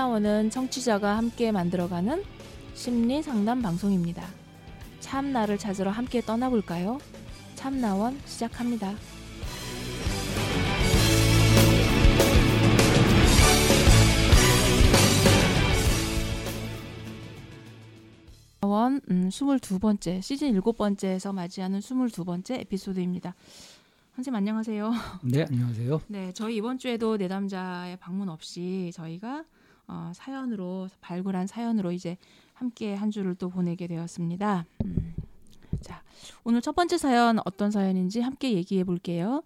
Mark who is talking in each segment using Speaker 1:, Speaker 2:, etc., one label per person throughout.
Speaker 1: 참나원은 청취자가 함께 만들어가는 심리 상담 방송입니다. 참나를 찾으러 함께 떠나볼까요? 참나원 시작합니다. 원 음, 22번째 시즌 7번째에서 맞이하는 22번째 에피소드입니다. 선생님 안녕하세요.
Speaker 2: 네, 안녕하세요.
Speaker 1: 네, 저희 이번 주에도 내담자의 방문 없이 저희가 어, 사연으로 발굴한 사연으로 이제 함께 한 주를 또 보내게 되었습니다. 음, 자, 오늘 첫 번째 사연 어떤 사연인지 함께 얘기해 볼게요.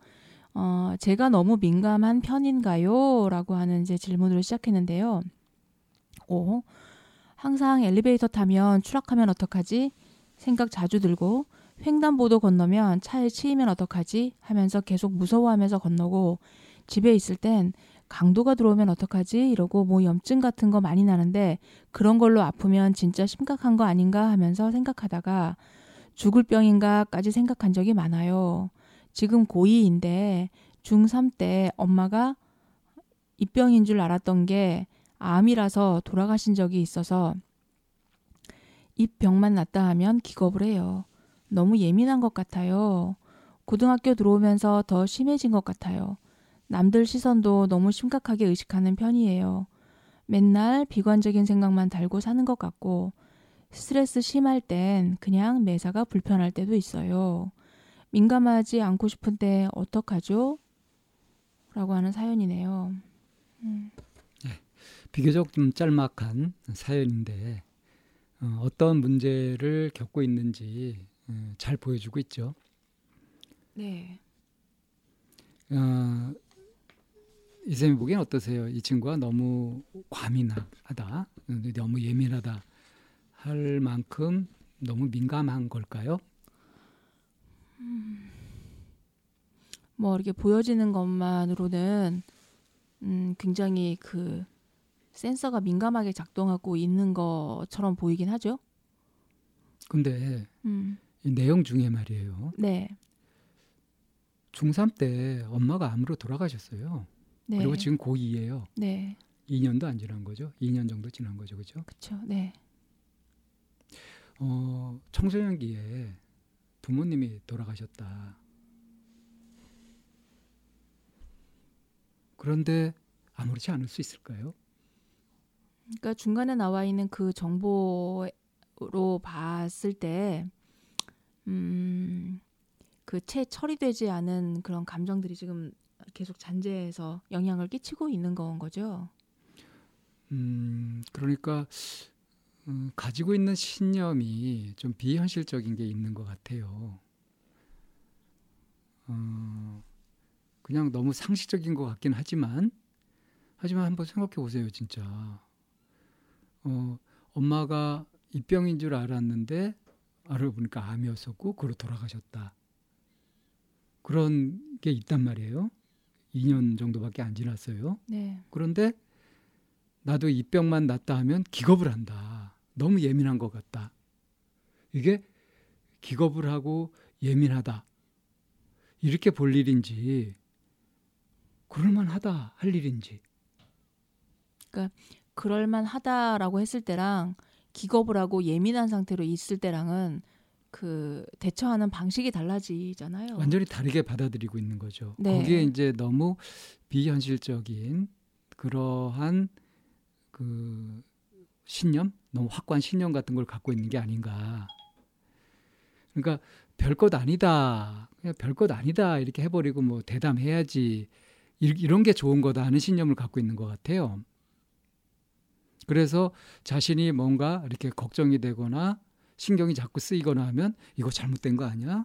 Speaker 1: 어, 제가 너무 민감한 편인가요? 라고 하는 이제 질문으로 시작했는데요. 오, 항상 엘리베이터 타면 추락하면 어떡하지? 생각 자주 들고 횡단보도 건너면 차에 치이면 어떡하지? 하면서 계속 무서워하면서 건너고 집에 있을 땐 강도가 들어오면 어떡하지? 이러고 뭐 염증 같은 거 많이 나는데 그런 걸로 아프면 진짜 심각한 거 아닌가 하면서 생각하다가 죽을 병인가까지 생각한 적이 많아요. 지금 고2인데 중3 때 엄마가 입병인 줄 알았던 게 암이라서 돌아가신 적이 있어서 입병만 낫다 하면 기겁을 해요. 너무 예민한 것 같아요. 고등학교 들어오면서 더 심해진 것 같아요. 남들 시선도 너무 심각하게 의식하는 편이에요. 맨날 비관적인 생각만 달고 사는 것 같고, 스트레스 심할 땐 그냥 매사가 불편할 때도 있어요. 민감하지 않고 싶은데 어떡하죠? 라고 하는 사연이네요. 음.
Speaker 2: 네, 비교적 좀 짤막한 사연인데, 어, 어떤 문제를 겪고 있는지 음, 잘 보여주고 있죠.
Speaker 1: 네.
Speaker 2: 어, 이쌤이 보기엔 어떠세요? 이 친구가 너무 과민하다, 너무 예민하다 할 만큼 너무 민감한 걸까요?
Speaker 1: 음, 뭐 이렇게 보여지는 것만으로는 음, 굉장히 그 센서가 민감하게 작동하고 있는 것처럼 보이긴 하죠.
Speaker 2: 근데 음. 이 내용 중에 말이에요.
Speaker 1: 네.
Speaker 2: 중3 때 엄마가 암으로 돌아가셨어요. 네. 그리고 지금 고2예요.
Speaker 1: 네.
Speaker 2: 2년도 안 지난 거죠. 2년 정도 지난 거죠. 그죠?
Speaker 1: 그렇죠. 네.
Speaker 2: 어, 청소년기에 부모님이 돌아가셨다. 그런데 아무렇지 않을 수 있을까요?
Speaker 1: 그러니까 중간에 나와 있는 그 정보로 봤을 때 음, 그 채 처리되지 않은 그런 감정들이 지금 계속 잔재해서 영향을 끼치고 있는 건 거죠.
Speaker 2: 음, 그러니까 음, 가지고 있는 신념이 좀 비현실적인 게 있는 것 같아요. 어, 그냥 너무 상식적인 것 같긴 하지만, 하지만 한번 생각해 보세요, 진짜. 어, 엄마가 입병인 줄 알았는데 알아보니까 암이었었고 그로 돌아가셨다. 그런 게 있단 말이에요. 2년 정도밖에 안 지났어요.
Speaker 1: 네.
Speaker 2: 그런데 나도 이 병만 낫다 하면 기겁을 한다. 너무 예민한 것 같다. 이게 기겁을 하고 예민하다. 이렇게 볼 일인지 그럴만하다 할 일인지.
Speaker 1: 그러니까 그럴만하다라고 했을 때랑 기겁을 하고 예민한 상태로 있을 때랑은 그 대처하는 방식이 달라지잖아요.
Speaker 2: 완전히 다르게 받아들이고 있는 거죠. 네. 거기에 이제 너무 비현실적인 그러한 그 신념, 너무 확고한 신념 같은 걸 갖고 있는 게 아닌가. 그러니까 별 것 아니다. 그냥 별 것 아니다. 이렇게 해버리고 뭐 대담해야지. 이런 게 좋은 거다 하는 신념을 갖고 있는 것 같아요. 그래서 자신이 뭔가 이렇게 걱정이 되거나 신경이 자꾸 쓰이거나 하면 이거 잘못된 거 아니야?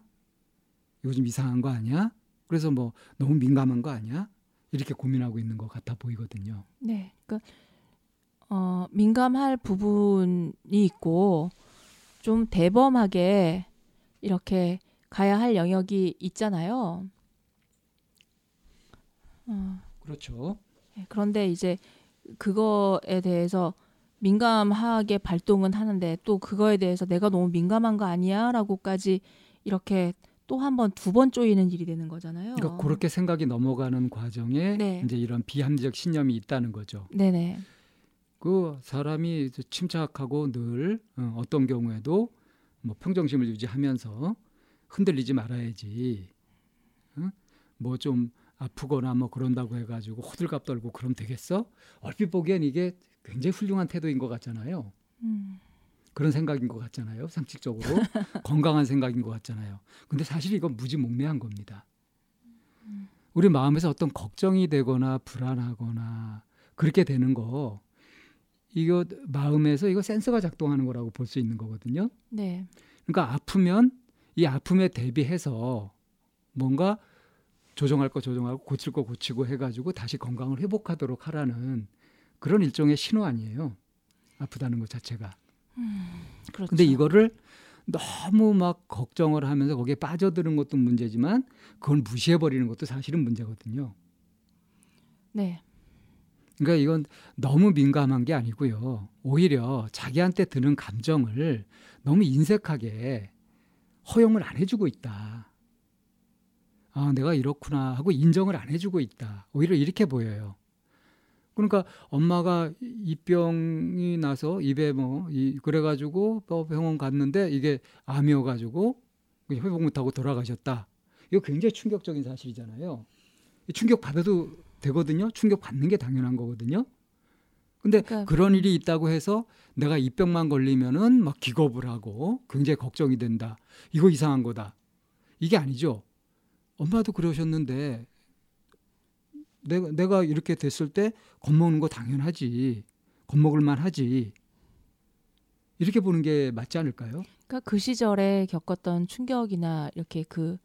Speaker 2: 이거 좀 이상한 거 아니야? 그래서 뭐 너무 민감한 거 아니야? 이렇게 고민하고 있는 것 같아 보이거든요.
Speaker 1: 네. 그러니까 어, 민감할 부분이 있고 좀 대범하게 이렇게 가야 할 영역이 있잖아요.
Speaker 2: 어. 그렇죠.
Speaker 1: 네, 그런데 이제 그거에 대해서 민감하게 발동은 하는데 또 그거에 대해서 내가 너무 민감한 거 아니야라고까지 이렇게 또 한 번 두 번 쪼이는 일이 되는 거잖아요.
Speaker 2: 그러니까 그렇게 생각이 넘어가는 과정에 네. 이제 이런 비합리적 신념이 있다는 거죠.
Speaker 1: 네네.
Speaker 2: 그 사람이 침착하고 늘 어, 어떤 경우에도 뭐 평정심을 유지하면서 흔들리지 말아야지. 어? 뭐좀 아프거나 뭐 그런다고 해가지고 호들갑 떨고 그럼 되겠어? 얼핏 보기엔 이게 굉장히 훌륭한 태도인 것 같잖아요. 음. 그런 생각인 것 같잖아요. 상식적으로 건강한 생각인 것 같잖아요. 근데 사실 이건 무지몽매한 겁니다. 우리 마음에서 어떤 걱정이 되거나 불안하거나 그렇게 되는 거 이거 마음에서 이거 센서가 작동하는 거라고 볼 수 있는 거거든요. 네. 그러니까 아프면 이 아픔에 대비해서 뭔가 조정할 거 조정하고 고칠 거 고치고 해가지고 다시 건강을 회복하도록 하라는 그런 일종의 신호 아니에요. 아프다는 것 자체가. 음, 그렇죠. 근데 이거를 너무 막 걱정을 하면서 거기에 빠져드는 것도 문제지만 그걸 무시해 버리는 것도 사실은 문제거든요. 네. 그러니까 이건 너무 민감한 게 아니고요. 오히려 자기한테 드는 감정을 너무 인색하게 허용을 안 해주고 있다. 아, 내가 이렇구나 하고 인정을 안 해주고 있다. 오히려 이렇게 보여요. 그러니까 엄마가 입병이 나서 입에 뭐 이, 그래가지고 또 병원 갔는데 이게 암이어가지고 회복 못하고 돌아가셨다. 이거 굉장히 충격적인 사실이잖아요. 충격 받아도 되거든요. 충격 받는 게 당연한 거거든요. 근데 그러니까, 그런 일이 있다고 해서 내가 입병만 걸리면은 막 기겁을 하고 굉장히 걱정이 된다. 이거 이상한 거다. 이게 아니죠. 엄마도 그러셨는데 내가, 내가 이렇게 됐을 때 겁먹는 거 당연하지. 겁먹을 만하지. 이렇게 보는 게 맞지 않을까요?
Speaker 1: 그러니까 그 시절에 겪었던 충격이나 이렇게 그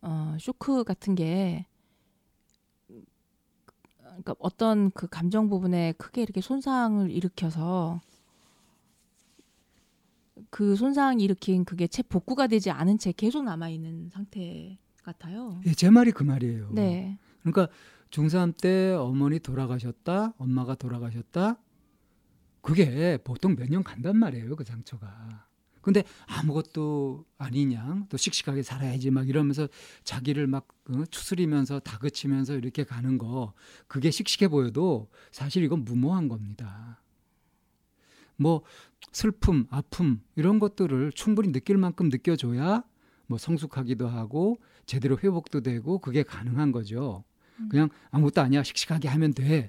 Speaker 1: 어, 쇼크 같은 게 그러니까 어떤 그 감정 부분에 크게 이렇게 손상을 일으켜서 그 손상이 일으킨 그게 채 복구가 되지 않은 채 계속 남아 있는 상태 같아요.
Speaker 2: 예, 제 말이 그 말이에요. 네. 그러니까 중3 때 어머니 돌아가셨다, 엄마가 돌아가셨다. 그게 보통 몇 년 간단 말이에요, 그 상처가. 근데 아무것도 아니냐, 또 씩씩하게 살아야지 막 이러면서 자기를 막 어, 추스리면서 다그치면서 이렇게 가는 거, 그게 씩씩해 보여도 사실 이건 무모한 겁니다. 뭐 슬픔, 아픔 이런 것들을 충분히 느낄 만큼 느껴줘야 뭐 성숙하기도 하고 제대로 회복도 되고 그게 가능한 거죠. 음. 그냥 아무것도 아니야 씩씩하게 하면 돼.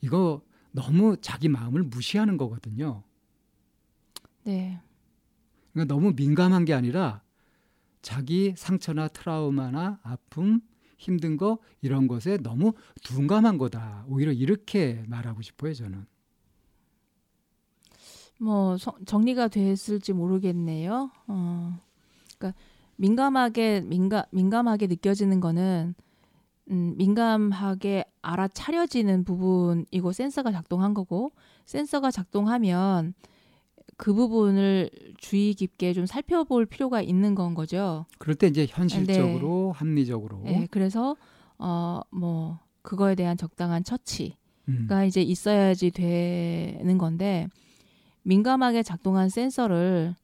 Speaker 2: 이거 너무 자기 마음을 무시하는 거거든요. 네. 그러니까 너무 민감한 게 아니라 자기 상처나 트라우마나 아픔, 힘든 거 이런 것에 너무 둔감한 거다. 오히려 이렇게 말하고 싶어요, 저는.
Speaker 1: 뭐 정리가 됐을지 모르겠네요. 어. 그러니까 민감하게 민감 민감하게 느껴지는 거는 음, 민감하게 알아차려지는 부분이고 센서가 작동한 거고 센서가 작동하면 그 부분을 주의 깊게 좀 살펴볼 필요가 있는 건 거죠.
Speaker 2: 그럴 때 이제 현실적으로 네. 합리적으로.
Speaker 1: 네, 그래서 어뭐 그거에 대한 적당한 처치가 음. 이제 있어야지 되는 건데 민감하게 작동한 센서를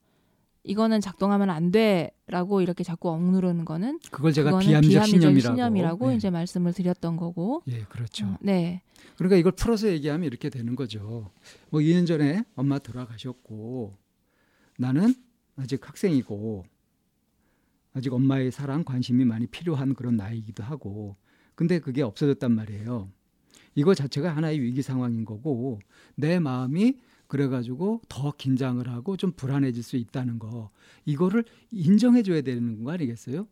Speaker 1: 이거는 작동하면 안 돼라고 이렇게 자꾸 억누르는 거는
Speaker 2: 그걸 제가 비합리적, 신념이라고,
Speaker 1: 신념이라고 네. 이제 말씀을 드렸던 거고.
Speaker 2: 예, 그렇죠. 어, 네. 그러니까 이걸 풀어서 얘기하면 이렇게 되는 거죠. 뭐 2년 전에 엄마 돌아가셨고 나는 아직 학생이고 아직 엄마의 사랑 관심이 많이 필요한 그런 나이기도 하고 근데 그게 없어졌단 말이에요. 이거 자체가 하나의 위기 상황인 거고 내 마음이 그래가지고 더 긴장을 하고 좀 불안해질 수 있다는 거 이거를 인정해 줘야 되는 거 아니겠어요?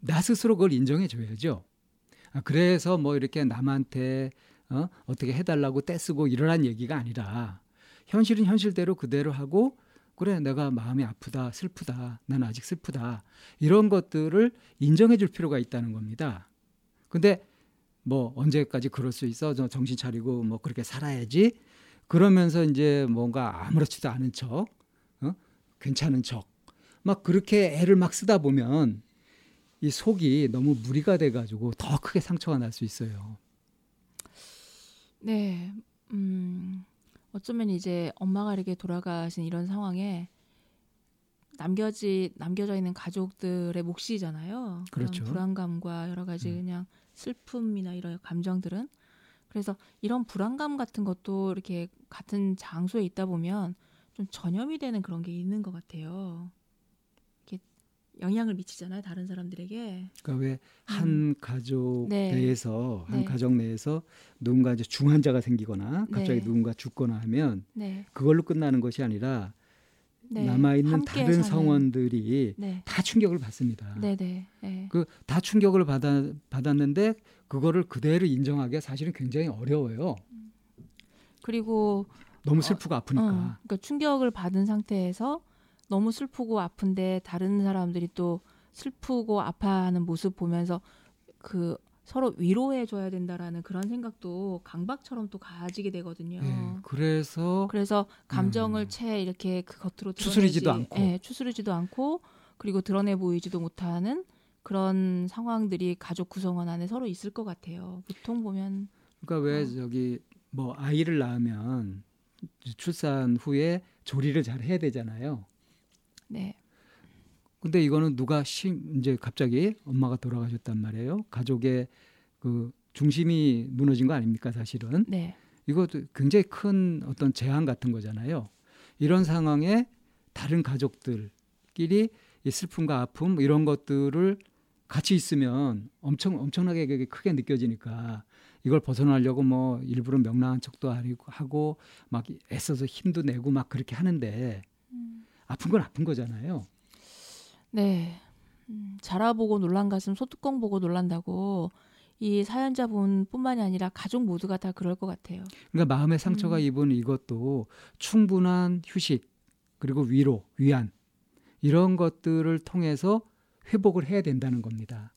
Speaker 2: 나 스스로 그걸 인정해 줘야죠. 아, 그래서 뭐 이렇게 남한테 어? 어떻게 해달라고 떼쓰고 이러란 얘기가 아니라 현실은 현실대로 그대로 하고 그래 내가 마음이 아프다 슬프다 난 아직 슬프다 이런 것들을 인정해 줄 필요가 있다는 겁니다. 근데 뭐 언제까지 그럴 수 있어 정신 차리고 뭐 그렇게 살아야지 그러면서 이제 뭔가 아무렇지도 않은 척, 어? 괜찮은 척, 막 그렇게 애를 막 쓰다 보면 이 속이 너무 무리가 돼가지고 더 크게 상처가 날 수 있어요.
Speaker 1: 네, 음, 어쩌면 이제 엄마가 이렇게 돌아가신 이런 상황에 남겨지 남겨져 있는 가족들의 몫이잖아요.
Speaker 2: 그렇죠.
Speaker 1: 불안감과 여러 가지 음. 그냥 슬픔이나 이런 감정들은 그래서 이런 불안감 같은 것도 이렇게 같은 장소에 있다 보면 좀 전염이 되는 그런 게 있는 것 같아요. 이렇게 영향을 미치잖아요, 다른 사람들에게.
Speaker 2: 그러니까 왜한 음. 가족 네. 내에서 한 네. 가족 내에서 누군가 이제 중환자가 생기거나 갑자기 네. 누군가 죽거나 하면 네. 그걸로 끝나는 것이 아니라 네. 남아 있는 다른 사는. 성원들이 네. 다 충격을 받습니다. 네네. 네. 그다 충격을 받아 받았는데 그거를 그대로 인정하기가 사실은 굉장히 어려워요.
Speaker 1: 그리고
Speaker 2: 너무 어, 슬프고 어, 아프니까. 어,
Speaker 1: 그러니까 충격을 받은 상태에서 너무 슬프고 아픈데 다른 사람들이 또 슬프고 아파하는 모습 보면서 그 서로 위로해 줘야 된다라는 그런 생각도 강박처럼 또 가지게 되거든요. 네,
Speaker 2: 그래서
Speaker 1: 그래서 감정을 음, 채 이렇게 그 겉으로
Speaker 2: 추스리지도 않고,
Speaker 1: 네, 추스르지도 않고 그리고 드러내 보이지도 못하는 그런 상황들이 가족 구성원 안에 서로 있을 것 같아요. 보통 보면
Speaker 2: 그러니까 왜 어. 저기 뭐 아이를 낳으면 출산 후에 조리를 잘 해야 되잖아요.
Speaker 1: 네.
Speaker 2: 근데 이거는 누가 시, 이제 갑자기 엄마가 돌아가셨단 말이에요. 가족의 그 중심이 무너진 거 아닙니까, 사실은?
Speaker 1: 네.
Speaker 2: 이것도 굉장히 큰 어떤 재앙 같은 거잖아요. 이런 상황에 다른 가족들끼리 이 슬픔과 아픔 이런 것들을 같이 있으면 엄청 엄청나게 크게 느껴지니까 이걸 벗어나려고 뭐 일부러 명랑한 척도 하고 막 애써서 힘도 내고 막 그렇게 하는데 음. 아픈 건 아픈 거잖아요.
Speaker 1: 네. 음, 자라보고 놀란 가슴 소뚜껑 보고 놀란다고 이 사연자분뿐만이 아니라 가족 모두가 다 그럴 것 같아요.
Speaker 2: 그러니까 마음의 상처가 음. 입은 이것도 충분한 휴식 그리고 위로, 위안 이런 것들을 통해서 회복을 해야 된다는 겁니다.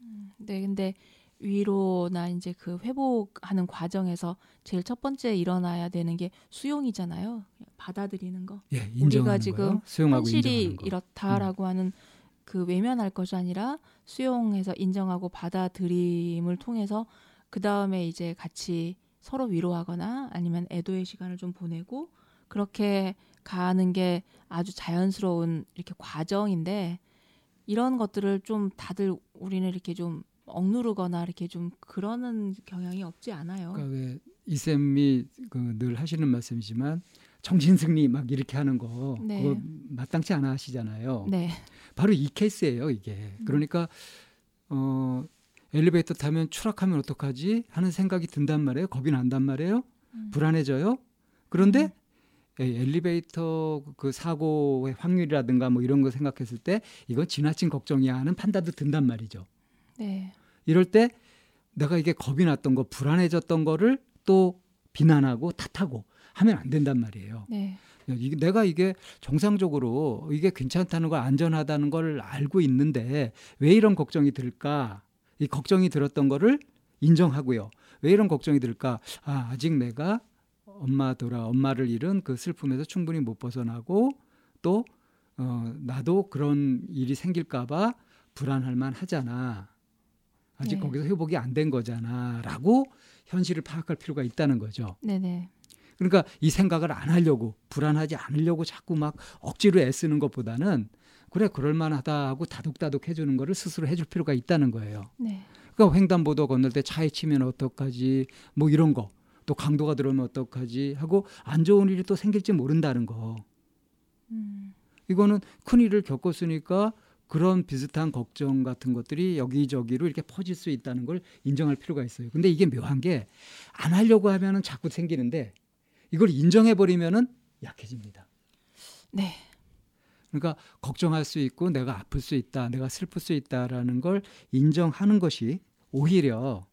Speaker 1: 음, 네, 근데 위로나 이제 그 회복하는 과정에서 제일 첫 번째 일어나야 되는 게 수용이잖아요. 받아들이는 거.
Speaker 2: 예,
Speaker 1: 우리가 지금 현실이 이렇다라고 음. 하는 그 외면할 것이 아니라 수용해서 인정하고 받아들임을 통해서 그 다음에 이제 같이 서로 위로하거나 아니면 애도의 시간을 좀 보내고 그렇게 가는 게 아주 자연스러운 이렇게 과정인데 이런 것들을 좀 다들 우리는 이렇게 좀 억누르거나 이렇게 좀 그러는 경향이 없지 않아요.
Speaker 2: 그러니까 왜 이쌤이 그 늘 하시는 말씀이지만 정신 승리 막 이렇게 하는 거 네. 그거 마땅치 않아 하시잖아요.
Speaker 1: 네.
Speaker 2: 바로 이 케이스예요, 이게. 음. 그러니까 어 엘리베이터 타면 추락하면 어떡하지 하는 생각이 든단 말이에요. 겁이 난단 말이에요. 음. 불안해져요. 그런데 음. 엘리베이터 그 사고의 확률이라든가 뭐 이런 거 생각했을 때 이건 지나친 걱정이야 하는 판단도 든단 말이죠.
Speaker 1: 네.
Speaker 2: 이럴 때 내가 이게 겁이 났던 거, 불안해졌던 거를 또 비난하고 탓하고 하면 안 된단 말이에요.
Speaker 1: 네.
Speaker 2: 내가 이게 정상적으로 이게 괜찮다는 걸 안전하다는 걸 알고 있는데 왜 이런 걱정이 들까? 이 걱정이 들었던 거를 인정하고요. 왜 이런 걱정이 들까? 아, 아직 내가 엄마 돌아 엄마를 잃은 그 슬픔에서 충분히 못 벗어나고 또 어, 나도 그런 일이 생길까봐 불안할 만 하잖아. 아직 네. 거기서 회복이 안 된 거잖아라고 현실을 파악할 필요가 있다는 거죠.
Speaker 1: 네네.
Speaker 2: 그러니까 이 생각을 안 하려고 불안하지 않으려고 자꾸 막 억지로 애쓰는 것보다는 그래 그럴 만하다 하고 다독다독 해주는 거를 스스로 해줄 필요가 있다는 거예요.
Speaker 1: 네.
Speaker 2: 그러니까 횡단보도 건널 때 차에 치면 어떡하지 뭐 이런 거 또 강도가 들어오면 어떡하지 하고 안 좋은 일이 또 생길지 모른다는 거. 음. 이거는 큰 일을 겪었으니까 그런 비슷한 걱정 같은 것들이 여기저기로 이렇게 퍼질 수 있다는 걸 인정할 필요가 있어요. 근데 이게 묘한 게 안 하려고 하면은 자꾸 생기는데 이걸 인정해 버리면은 약해집니다.
Speaker 1: 네.
Speaker 2: 그러니까 걱정할 수 있고 내가 아플 수 있다, 내가 슬플 수 있다라는 걸 인정하는 것이 오히려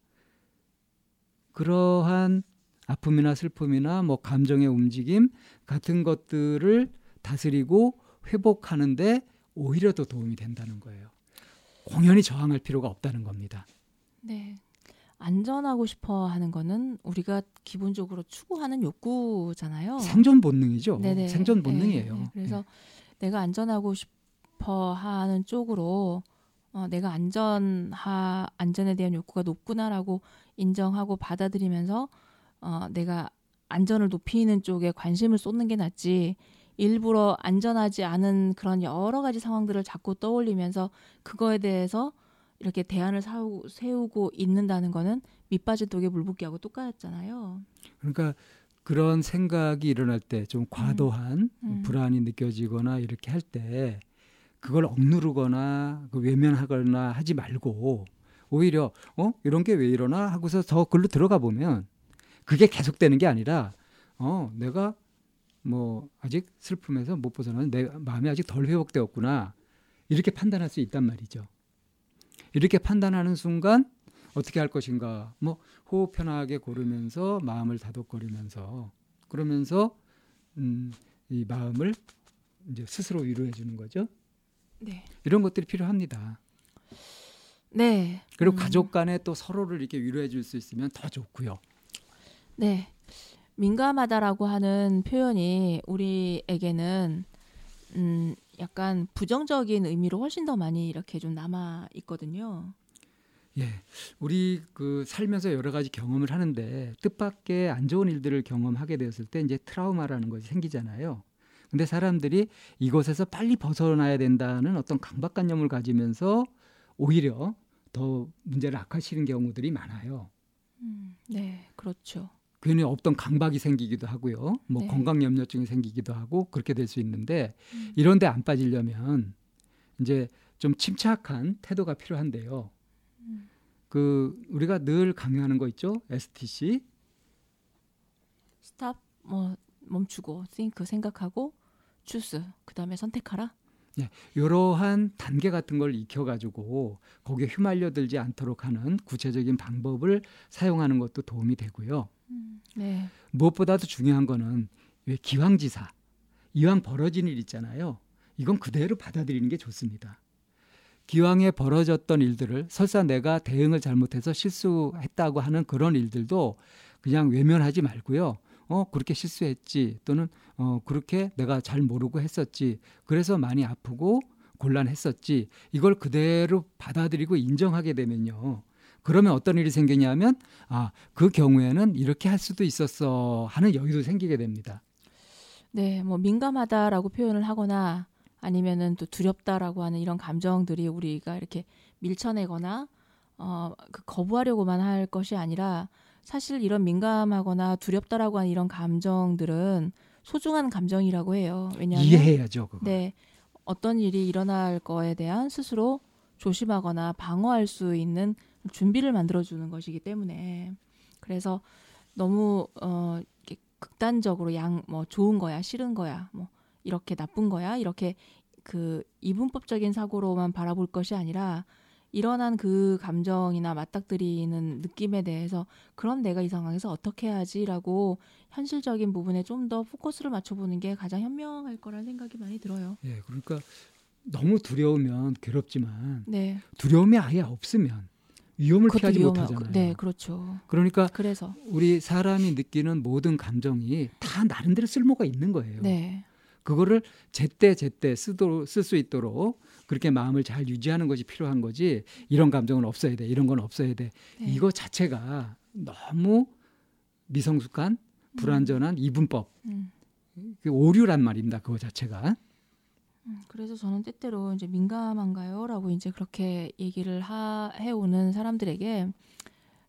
Speaker 2: 그러한 아픔이나 슬픔이나 뭐 감정의 움직임 같은 것들을 다스리고 회복하는데 오히려 더 도움이 된다는 거예요. 공연히 저항할 필요가 없다는 겁니다.
Speaker 1: 네. 안전하고 싶어 하는 거는 우리가 기본적으로 추구하는 욕구잖아요.
Speaker 2: 생존 본능이죠. 네네. 생존 본능이에요. 네,
Speaker 1: 네. 그래서 네. 내가 안전하고 싶어 하는 쪽으로 어, 내가 안전하 안전에 대한 욕구가 높구나라고 인정하고 받아들이면서 어, 내가 안전을 높이는 쪽에 관심을 쏟는 게 낫지 일부러 안전하지 않은 그런 여러 가지 상황들을 자꾸 떠올리면서 그거에 대해서 이렇게 대안을 사우, 세우고 있는다는 거는 밑빠진 독에 물 붓기하고 똑같잖아요.
Speaker 2: 그러니까 그런 생각이 일어날 때 좀 과도한 음. 음. 불안이 느껴지거나 이렇게 할 때 그걸 억누르거나 그 외면하거나 하지 말고 오히려 어 이런 게 왜 이러나 하고서 더 글로 들어가 보면 그게 계속되는 게 아니라 어 내가 뭐 아직 슬픔에서 못 벗어나는 내 마음이 아직 덜 회복되었구나 이렇게 판단할 수 있단 말이죠. 이렇게 판단하는 순간 어떻게 할 것인가 뭐 호흡 편하게 고르면서 마음을 다독거리면서 그러면서 음, 이 마음을 이제 스스로 위로해 주는 거죠. 네. 이런 것들이 필요합니다.
Speaker 1: 네.
Speaker 2: 그리고 음. 가족 간에 또 서로를 이렇게 위로해 줄 수 있으면 더 좋고요.
Speaker 1: 네. 민감하다라고 하는 표현이 우리에게는 음 약간 부정적인 의미로 훨씬 더 많이 이렇게 좀 남아 있거든요.
Speaker 2: 예. 우리 그 살면서 여러 가지 경험을 하는데 뜻밖의 안 좋은 일들을 경험하게 되었을 때 이제 트라우마라는 것이 생기잖아요. 근데 사람들이 이곳에서 빨리 벗어나야 된다는 어떤 강박관념을 가지면서 오히려 더 문제를 악화시키는 경우들이 많아요.
Speaker 1: 음, 네, 그렇죠.
Speaker 2: 괜히 없던 강박이 생기기도 하고요. 뭐 네. 건강 염려증이 생기기도 하고 그렇게 될 수 있는데 음. 이런 데 안 빠지려면 이제 좀 침착한 태도가 필요한데요. 음. 그 우리가 늘 강요하는 거 있죠? STC.
Speaker 1: 스탑 뭐 멈추고 think 생각하고 choose 그다음에 선택하라.
Speaker 2: 네, 이러한 단계 같은 걸 익혀가지고 거기에 휘말려 들지 않도록 하는 구체적인 방법을 사용하는 것도 도움이 되고요. 음, 네. 무엇보다도 중요한 거는 왜 기왕지사 이왕 벌어진 일 있잖아요. 이건 그대로 받아들이는 게 좋습니다. 기왕에 벌어졌던 일들을 설사 내가 대응을 잘못해서 실수했다고 하는 그런 일들도 그냥 외면하지 말고요. 어 그렇게 실수했지 또는 어 그렇게 내가 잘 모르고 했었지 그래서 많이 아프고 곤란했었지 이걸 그대로 받아들이고 인정하게 되면요 그러면 어떤 일이 생기냐면 아 그 경우에는 이렇게 할 수도 있었어 하는 여유도 생기게 됩니다.
Speaker 1: 네, 뭐 민감하다라고 표현을 하거나 아니면은 또 두렵다라고 하는 이런 감정들이 우리가 이렇게 밀쳐내거나 어, 그 거부하려고만 할 것이 아니라 사실 이런 민감하거나 두렵다라고 하는 이런 감정들은 소중한 감정이라고 해요. 왜냐하면
Speaker 2: 이해해야죠. 그거.
Speaker 1: 네, 어떤 일이 일어날 거에 대한 스스로 조심하거나 방어할 수 있는 준비를 만들어주는 것이기 때문에 그래서 너무 어 이렇게 극단적으로 양 뭐 좋은 거야 싫은 거야 뭐 이렇게 나쁜 거야 이렇게 그 이분법적인 사고로만 바라볼 것이 아니라 일어난 그 감정이나 맞닥뜨리는 느낌에 대해서 그럼 내가 이 상황에서 어떻게 해야지라고 현실적인 부분에 좀 더 포커스를 맞춰보는 게 가장 현명할 거라는 생각이 많이 들어요.
Speaker 2: 예, 그러니까 너무 두려우면 괴롭지만 네. 두려움이 아예 없으면 위험을 피하지 위험하, 못하잖아요.
Speaker 1: 네, 그렇죠.
Speaker 2: 그러니까 그래서 우리 사람이 느끼는 모든 감정이 다 나름대로 쓸모가 있는 거예요. 네. 그거를 제때 제때 쓰도록 쓸 수 있도록 그렇게 마음을 잘 유지하는 것이 필요한 거지 이런 감정은 없어야 돼 이런 건 없어야 돼 네. 이거 자체가 너무 미성숙한 음. 불완전한 음. 이분법 음. 그 오류란 말입니다 그거 자체가
Speaker 1: 음, 그래서 저는 때때로 이제 민감한가요라고 이제 그렇게 얘기를 하, 해오는 사람들에게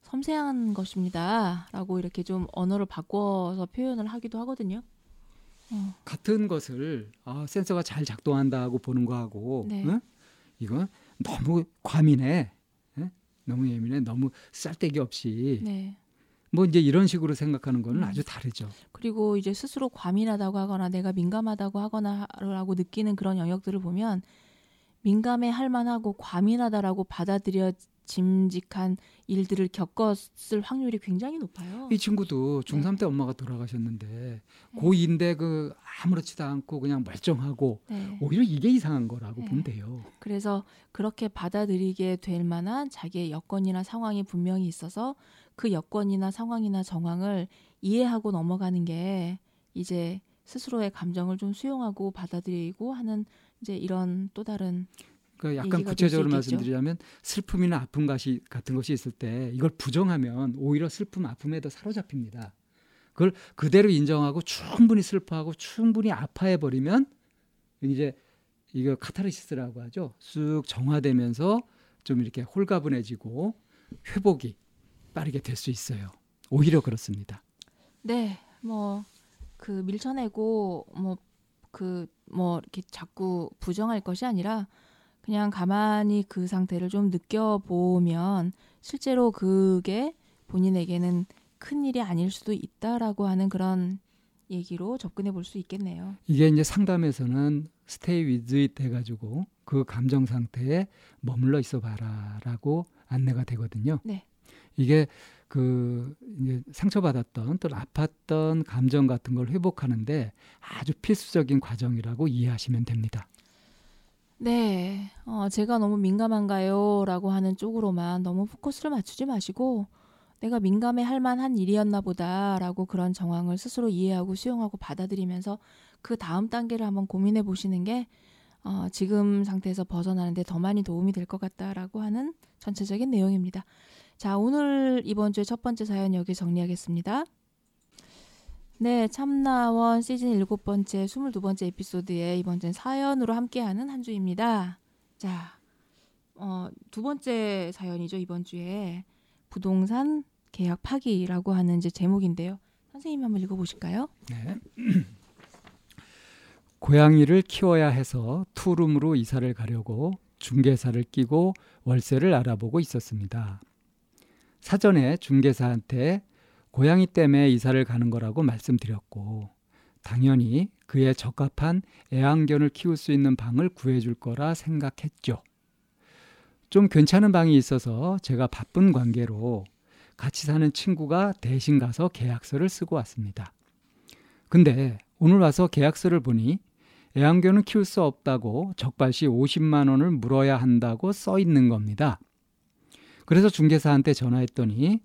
Speaker 1: 섬세한 것입니다라고 이렇게 좀 언어를 바꿔서 표현을 하기도 하거든요.
Speaker 2: 어. 같은 것을 아, 센서가 잘 작동한다고 보는 거하고 네. 응? 이건 너무 과민해, 응? 너무 예민해, 너무 쌀데기 없이 네. 뭐 이제 이런 식으로 생각하는 거는 음. 아주 다르죠.
Speaker 1: 그리고 이제 스스로 과민하다고 하거나 내가 민감하다고 하거나라고 느끼는 그런 영역들을 보면 민감해 할 만하고 과민하다라고 받아들여 짐직한 일들을 겪었을 확률이 굉장히 높아요.
Speaker 2: 이 친구도 중3 네. 때 엄마가 돌아가셨는데 네. 고2인데 그 아무렇지도 않고 그냥 멀쩡하고 네. 오히려 이게 이상한 거라고 네. 돼요.
Speaker 1: 그래서 그렇게 받아들이게 될 만한 자기의 여건이나 상황이 분명히 있어서 그 여건이나 상황이나 정황을 이해하고 넘어가는 게 이제 스스로의 감정을 좀 수용하고 받아들이고 하는 이제 이런 또 다른
Speaker 2: 그 약간 구체적으로 말씀드리자면 슬픔이나 아픔 가시 같은 것이 있을 때 이걸 부정하면 오히려 슬픔 아픔에 더 사로잡힙니다. 그걸 그대로 인정하고 충분히 슬퍼하고 충분히 아파해 버리면 이제 이거 카타르시스라고 하죠. 쑥 정화되면서 좀 이렇게 홀가분해지고 회복이 빠르게 될 수 있어요. 오히려 그렇습니다.
Speaker 1: 네, 뭐 그 밀쳐내고 뭐 그뭐 뭐 이렇게 자꾸 부정할 것이 아니라 그냥 가만히 그 상태를 좀 느껴보면 실제로 그게 본인에게는 큰 일이 아닐 수도 있다라고 하는 그런 얘기로 접근해 볼 수 있겠네요.
Speaker 2: 이게 이제 상담에서는 스테이 위즈 돼가지고 그 감정 상태에 머물러 있어 봐라라고 안내가 되거든요.
Speaker 1: 네.
Speaker 2: 이게 그 이제 상처받았던 또 아팠던 감정 같은 걸 회복하는데 아주 필수적인 과정이라고 이해하시면 됩니다.
Speaker 1: 네, 어, 제가 너무 민감한가요?라고 하는 쪽으로만 너무 포커스를 맞추지 마시고 내가 민감해 할 만한 일이었나 보다라고 그런 정황을 스스로 이해하고 수용하고 받아들이면서 그 다음 단계를 한번 고민해 보시는 게 어, 지금 상태에서 벗어나는데 더 많이 도움이 될 것 같다라고 하는 전체적인 내용입니다. 자, 오늘 이번 주의 첫 번째 사연 여기 정리하겠습니다. 네, 참나원 시즌 일곱 번째, 스물두 번째 에피소드에 이번 주는 사연으로 함께하는 한 주입니다. 자, 어, 두 번째 사연이죠, 이번 주에. 부동산 계약 파기라고 하는 이제 제목인데요. 선생님 한번 읽어보실까요?
Speaker 2: 네. 고양이를 키워야 해서 투룸으로 이사를 가려고 중개사를 끼고 월세를 알아보고 있었습니다. 사전에 중개사한테 고양이 때문에 이사를 가는 거라고 말씀드렸고 당연히 그에 적합한 애완견을 키울 수 있는 방을 구해줄 거라 생각했죠. 좀 괜찮은 방이 있어서 제가 바쁜 관계로 같이 사는 친구가 대신 가서 계약서를 쓰고 왔습니다. 근데 오늘 와서 계약서를 보니 애완견은 키울 수 없다고 적발시 50만 원을 물어야 한다고 써 있는 겁니다. 그래서 중개사한테 전화했더니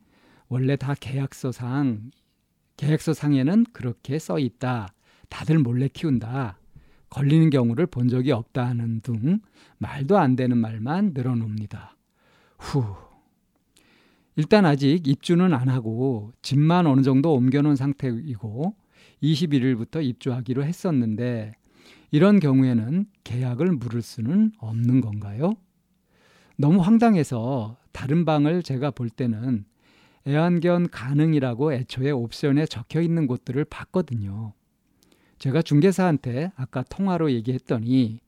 Speaker 2: 원래 다 계약서상 계약서상에는 그렇게 써 있다. 다들 몰래 키운다. 걸리는 경우를 본 적이 없다는 등 말도 안 되는 말만 늘어놉니다. 후. 일단 아직 입주는 안 하고 집만 어느 정도 옮겨놓은 상태이고 21일부터 입주하기로 했었는데 이런 경우에는 계약을 물을 수는 없는 건가요? 너무 황당해서 다른 방을 제가 볼 때는 애완견 가능이라고 애초에 옵션에 적혀 있는 곳들을 봤거든요. 제가 중개사한테 아까 통화로 얘기했더니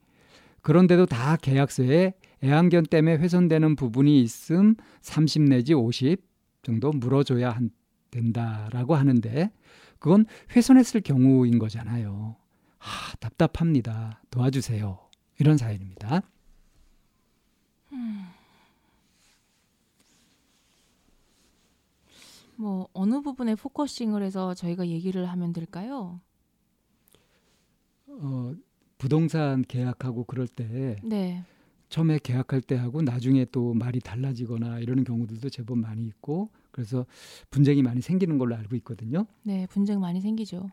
Speaker 2: 그런데도 다 계약서에 애완견 때문에 훼손되는 부분이 있음 30 내지 50 정도 물어줘야 한, 된다라고 하는데 그건 훼손했을 경우인 거잖아요. 아, 답답합니다. 도와주세요. 이런 사연입니다. 음.
Speaker 1: 뭐 어느 부분에 focusing을 해서 저희가 얘기를 하면 될까요?
Speaker 2: 어, 부동산 계약하고 그럴 때
Speaker 1: 네.
Speaker 2: 처음에 계약할 때 하고 나중에 또 말이 달라지거나 이러는 경우들도 제법 많이 있고 그래서 분쟁이 많이 생기는 걸로 알고 있거든요.
Speaker 1: 네, 분쟁 많이 생기죠.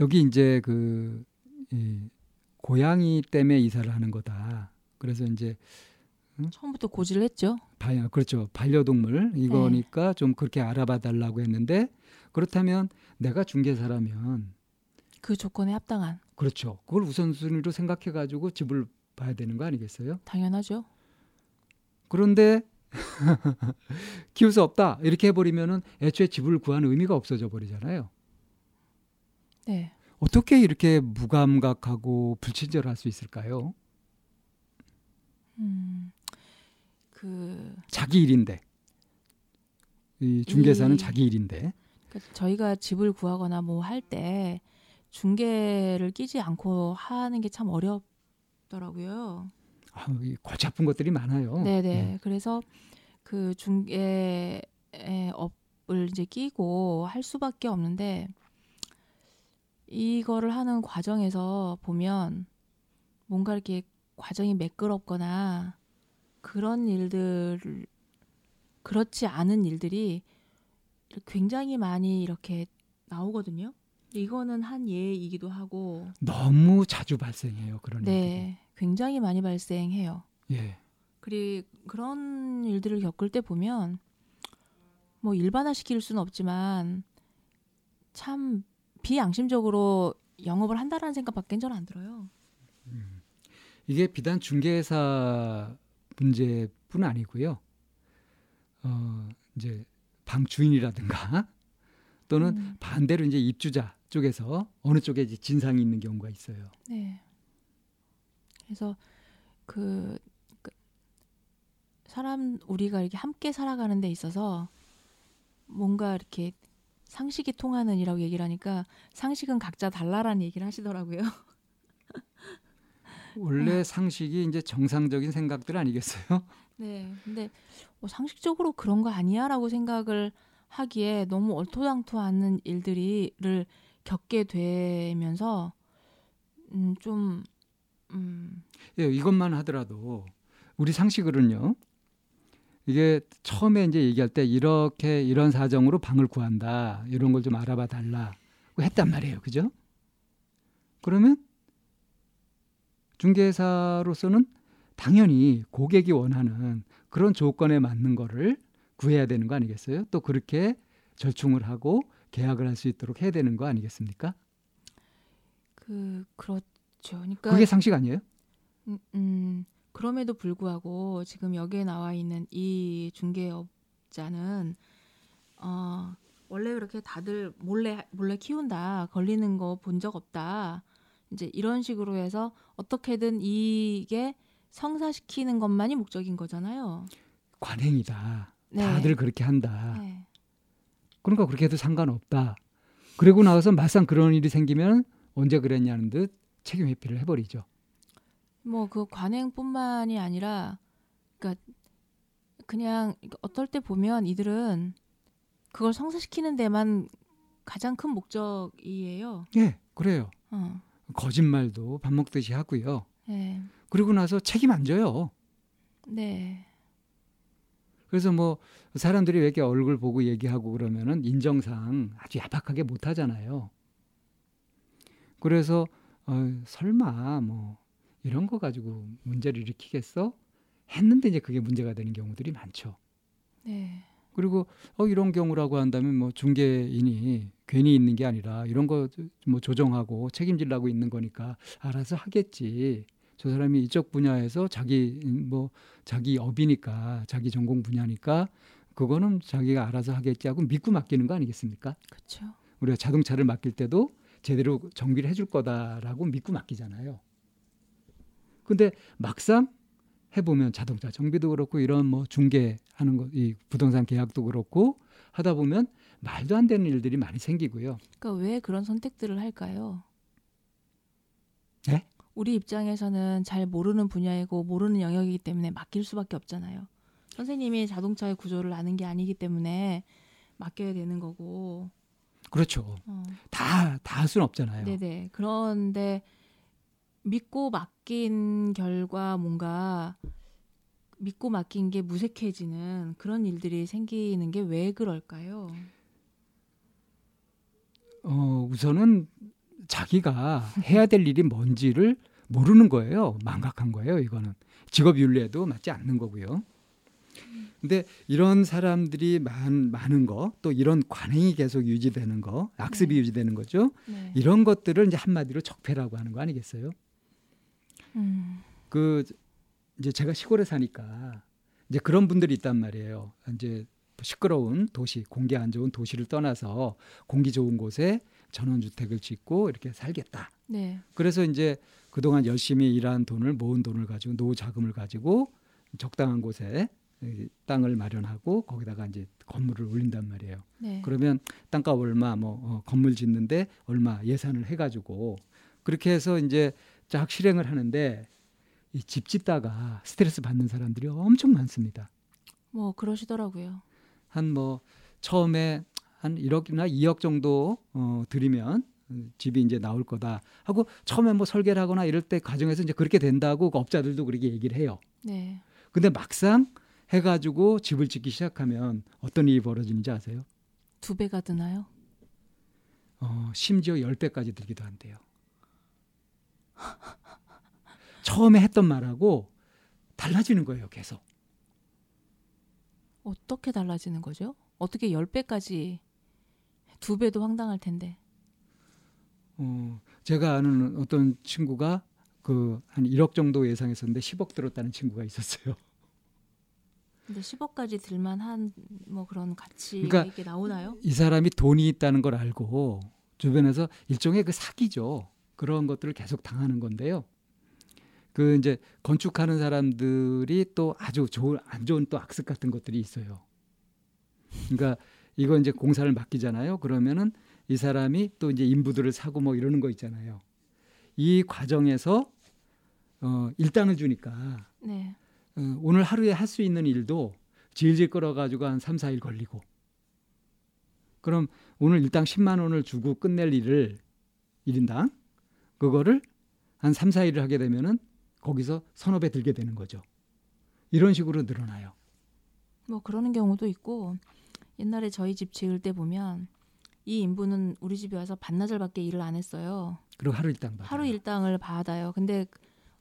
Speaker 2: 여기 이제 그 이, 고양이 때문에 이사를 하는 거다. 그래서 이제
Speaker 1: 응? 처음부터 고지를 했죠.
Speaker 2: 반, 그렇죠. 반려동물 이거니까 네. 좀 그렇게 알아봐 달라고 했는데 그렇다면 내가 중개사라면
Speaker 1: 그 조건에 합당한
Speaker 2: 그렇죠. 그걸 우선순위로 생각해 가지고 집을 봐야 되는 거 아니겠어요?
Speaker 1: 당연하죠.
Speaker 2: 그런데 키울 수 없다 이렇게 해버리면은 애초에 집을 구하는 의미가 없어져 버리잖아요.
Speaker 1: 네.
Speaker 2: 어떻게 이렇게 무감각하고 불친절할 수 있을까요?
Speaker 1: 음, 그
Speaker 2: 자기 일인데 이 중개사는 이, 자기 일인데.
Speaker 1: 그러니까 저희가 집을 구하거나 뭐 할 때 중개를 끼지 않고 하는 게 참 어렵더라고요.
Speaker 2: 아, 골치 아픈 것들이 많아요.
Speaker 1: 네네. 네. 그래서 그 중개 업을 이제 끼고 할 수밖에 없는데 이거를 하는 과정에서 보면 뭔가 이렇게 과정이 매끄럽거나 그런 일들 그렇지 않은 일들이 굉장히 많이 이렇게 나오거든요. 이거는 한 예이기도 하고
Speaker 2: 너무 자주 발생해요 그런
Speaker 1: 네, 일들이. 굉장히 많이 발생해요.
Speaker 2: 예.
Speaker 1: 그리 그런 일들을 겪을 때 보면 뭐 일반화 시킬 수는 없지만 참 비양심적으로 영업을 한다라는 생각밖에 저는 안 들어요.
Speaker 2: 음. 이게 비단 중개사만 문제뿐 아니고요. 어, 이제 방 주인이라든가 또는 음. 반대로 이제 입주자 쪽에서 어느 쪽에 이제 진상이 있는 경우가 있어요.
Speaker 1: 네. 그래서 그, 그 사람 우리가 이렇게 함께 살아가는 데 있어서 뭔가 이렇게 상식이 통하는 이라고 얘기를 하니까 상식은 각자 달라라는 얘기를 하시더라고요.
Speaker 2: 원래 어. 상식이 이제 정상적인 생각들 아니겠어요?
Speaker 1: 네. 근데 뭐 상식적으로 그런 거 아니야라고 생각을 하기에 너무 얼토당토 않는 일들이를 겪게 되면서 음, 좀 음.
Speaker 2: 예, 이것만 하더라도 우리 상식으로는요. 이게 처음에 이제 얘기할 때 이렇게 이런 사정으로 방을 구한다 이런 걸 좀 알아봐 달라 했단 말이에요, 그죠? 그러면 중개사로서는 당연히 고객이 원하는 그런 조건에 맞는 거를 구해야 되는 거 아니겠어요? 또 그렇게 절충을 하고 계약을 할 수 있도록 해야 되는 거 아니겠습니까?
Speaker 1: 그 그렇죠. 그러니까
Speaker 2: 그게 상식 아니에요?
Speaker 1: 음, 음 그럼에도 불구하고 지금 여기에 나와 있는 이 중개업자는 어 원래 이렇게 다들 몰래 몰래 키운다 걸리는 거 본 적 없다 이제 이런 식으로 해서 어떻게든 이게 성사시키는 것만이 목적인 거잖아요.
Speaker 2: 관행이다. 네. 다들 그렇게 한다. 네. 그러니까 그렇게 해도 상관없다. 그리고 나와서 막상 그런 일이 생기면 언제 그랬냐는 듯 책임 회피를 해버리죠.
Speaker 1: 뭐 그 관행뿐만이 아니라 그러니까 그냥 어떨 때 보면 이들은 그걸 성사시키는 데만 가장 큰 목적이에요.
Speaker 2: 예, 그래요. 어. 거짓말도 밥 먹듯이 하고요. 네. 그리고 나서 책임 안 져요.
Speaker 1: 네.
Speaker 2: 그래서 뭐 사람들이 왜 이렇게 얼굴 보고 얘기하고 그러면은 인정상 아주 야박하게 못 하잖아요. 그래서 어, 설마 뭐 이런 거 가지고 문제를 일으키겠어? 했는데 이제 그게 문제가 되는 경우들이 많죠.
Speaker 1: 네.
Speaker 2: 그리고 어 이런 경우라고 한다면 뭐 중개인이 괜히 있는 게 아니라 이런 거 뭐 조정하고 책임질라고 있는 거니까 알아서 하겠지. 저 사람이 이쪽 분야에서 자기 뭐 자기 업이니까 자기 전공 분야니까 그거는 자기가 알아서 하겠지 하고 믿고 맡기는 거 아니겠습니까?
Speaker 1: 그렇죠.
Speaker 2: 우리가 자동차를 맡길 때도 제대로 정비를 해줄 거다라고 믿고 맡기잖아요. 근데 막상 해보면 자동차 정비도 그렇고 이런 뭐 중개하는 거, 이 부동산 계약도 그렇고 하다 보면 말도 안 되는 일들이 많이 생기고요.
Speaker 1: 그러니까 왜 그런 선택들을 할까요?
Speaker 2: 네?
Speaker 1: 우리 입장에서는 잘 모르는 분야이고 모르는 영역이기 때문에 맡길 수밖에 없잖아요. 선생님이 자동차의 구조를 아는 게 아니기 때문에 맡겨야 되는 거고.
Speaker 2: 그렇죠. 어. 다, 다 할 수는 없잖아요.
Speaker 1: 네네. 그런데 믿고 맡 긴 결과 뭔가 믿고 맡긴 게 무색해지는 그런 일들이 생기는 게 왜 그럴까요?
Speaker 2: 어, 우선은 자기가 해야 될 일이 뭔지를 모르는 거예요. 망각한 거예요, 이거는. 직업 윤리에도 맞지 않는 거고요. 근데 이런 사람들이 많, 많은 거, 또 이런 관행이 계속 유지되는 거, 악습이 네. 유지되는 거죠. 네. 이런 것들을 이제 한마디로 적폐라고 하는 거 아니겠어요? 음. 그 이제 제가 시골에 사니까 이제 그런 분들이 있단 말이에요. 이제 시끄러운 도시, 공기 안 좋은 도시를 떠나서 공기 좋은 곳에 전원주택을 짓고 이렇게 살겠다.
Speaker 1: 네.
Speaker 2: 그래서 이제 그동안 열심히 일한 돈을 모은 돈을 가지고 노후 자금을 가지고 적당한 곳에 땅을 마련하고 거기다가 이제 건물을 올린단 말이에요.
Speaker 1: 네.
Speaker 2: 그러면 땅값 얼마 뭐 어, 건물 짓는데 얼마 예산을 해가지고 그렇게 해서 이제 쫙 실행을 하는데 이 집 짓다가 스트레스 받는 사람들이 엄청 많습니다.
Speaker 1: 뭐 그러시더라고요.
Speaker 2: 한 뭐 처음에 한 1억이나 2억 정도 어 들이면 집이 이제 나올 거다 하고 처음에 뭐 설계를 하거나 이럴 때 과정에서 이제 그렇게 된다고 그 업자들도 그렇게 얘기를 해요.
Speaker 1: 네.
Speaker 2: 근데 막상 해가지고 집을 짓기 시작하면 어떤 일이 벌어지는지 아세요?
Speaker 1: 두 배가 드나요?
Speaker 2: 어, 심지어 열 배까지 들기도 한대요. 처음에 했던 말하고 달라지는 거예요, 계속.
Speaker 1: 어떻게 달라지는 거죠? 어떻게 열 배까지 두 배도 황당할 텐데.
Speaker 2: 어, 제가 아는 어떤 친구가 그 한 1억 정도 예상했었는데 10억 들었다는 친구가 있었어요.
Speaker 1: 근데 10억까지 들만 한 뭐 그런 가치가 그러니까 이게 나오나요?
Speaker 2: 이 사람이 돈이 있다는 걸 알고 주변에서 일종의 그 사기죠. 그런 것들을 계속 당하는 건데요. 그 이제 건축하는 사람들이 또 아주 좋은 안 좋은 또 악습 같은 것들이 있어요. 그러니까 이거 이제 공사를 맡기잖아요. 그러면은 이 사람이 또 이제 인부들을 사고 뭐 이러는 거 있잖아요. 이 과정에서 어 일당을 주니까 네. 어, 오늘 하루에 할 수 있는 일도 질질 끌어 가지고 한 3, 4일 걸리고 그럼 오늘 일당 10만 원을 주고 끝낼 일을 1인당 그거를 한 3, 4일을 하게 되면은 거기서 배 들게 되는 거죠. 이런 식으로 늘어나요.
Speaker 1: 뭐 그러는 경우도 있고 옛날에 저희 집 지을 때 보면 이 인부는 우리 집에 와서 반나절밖에 일을 안 했어요.
Speaker 2: 그리고 하루 일당 받아요.
Speaker 1: 하루 일당을 받아요. 근데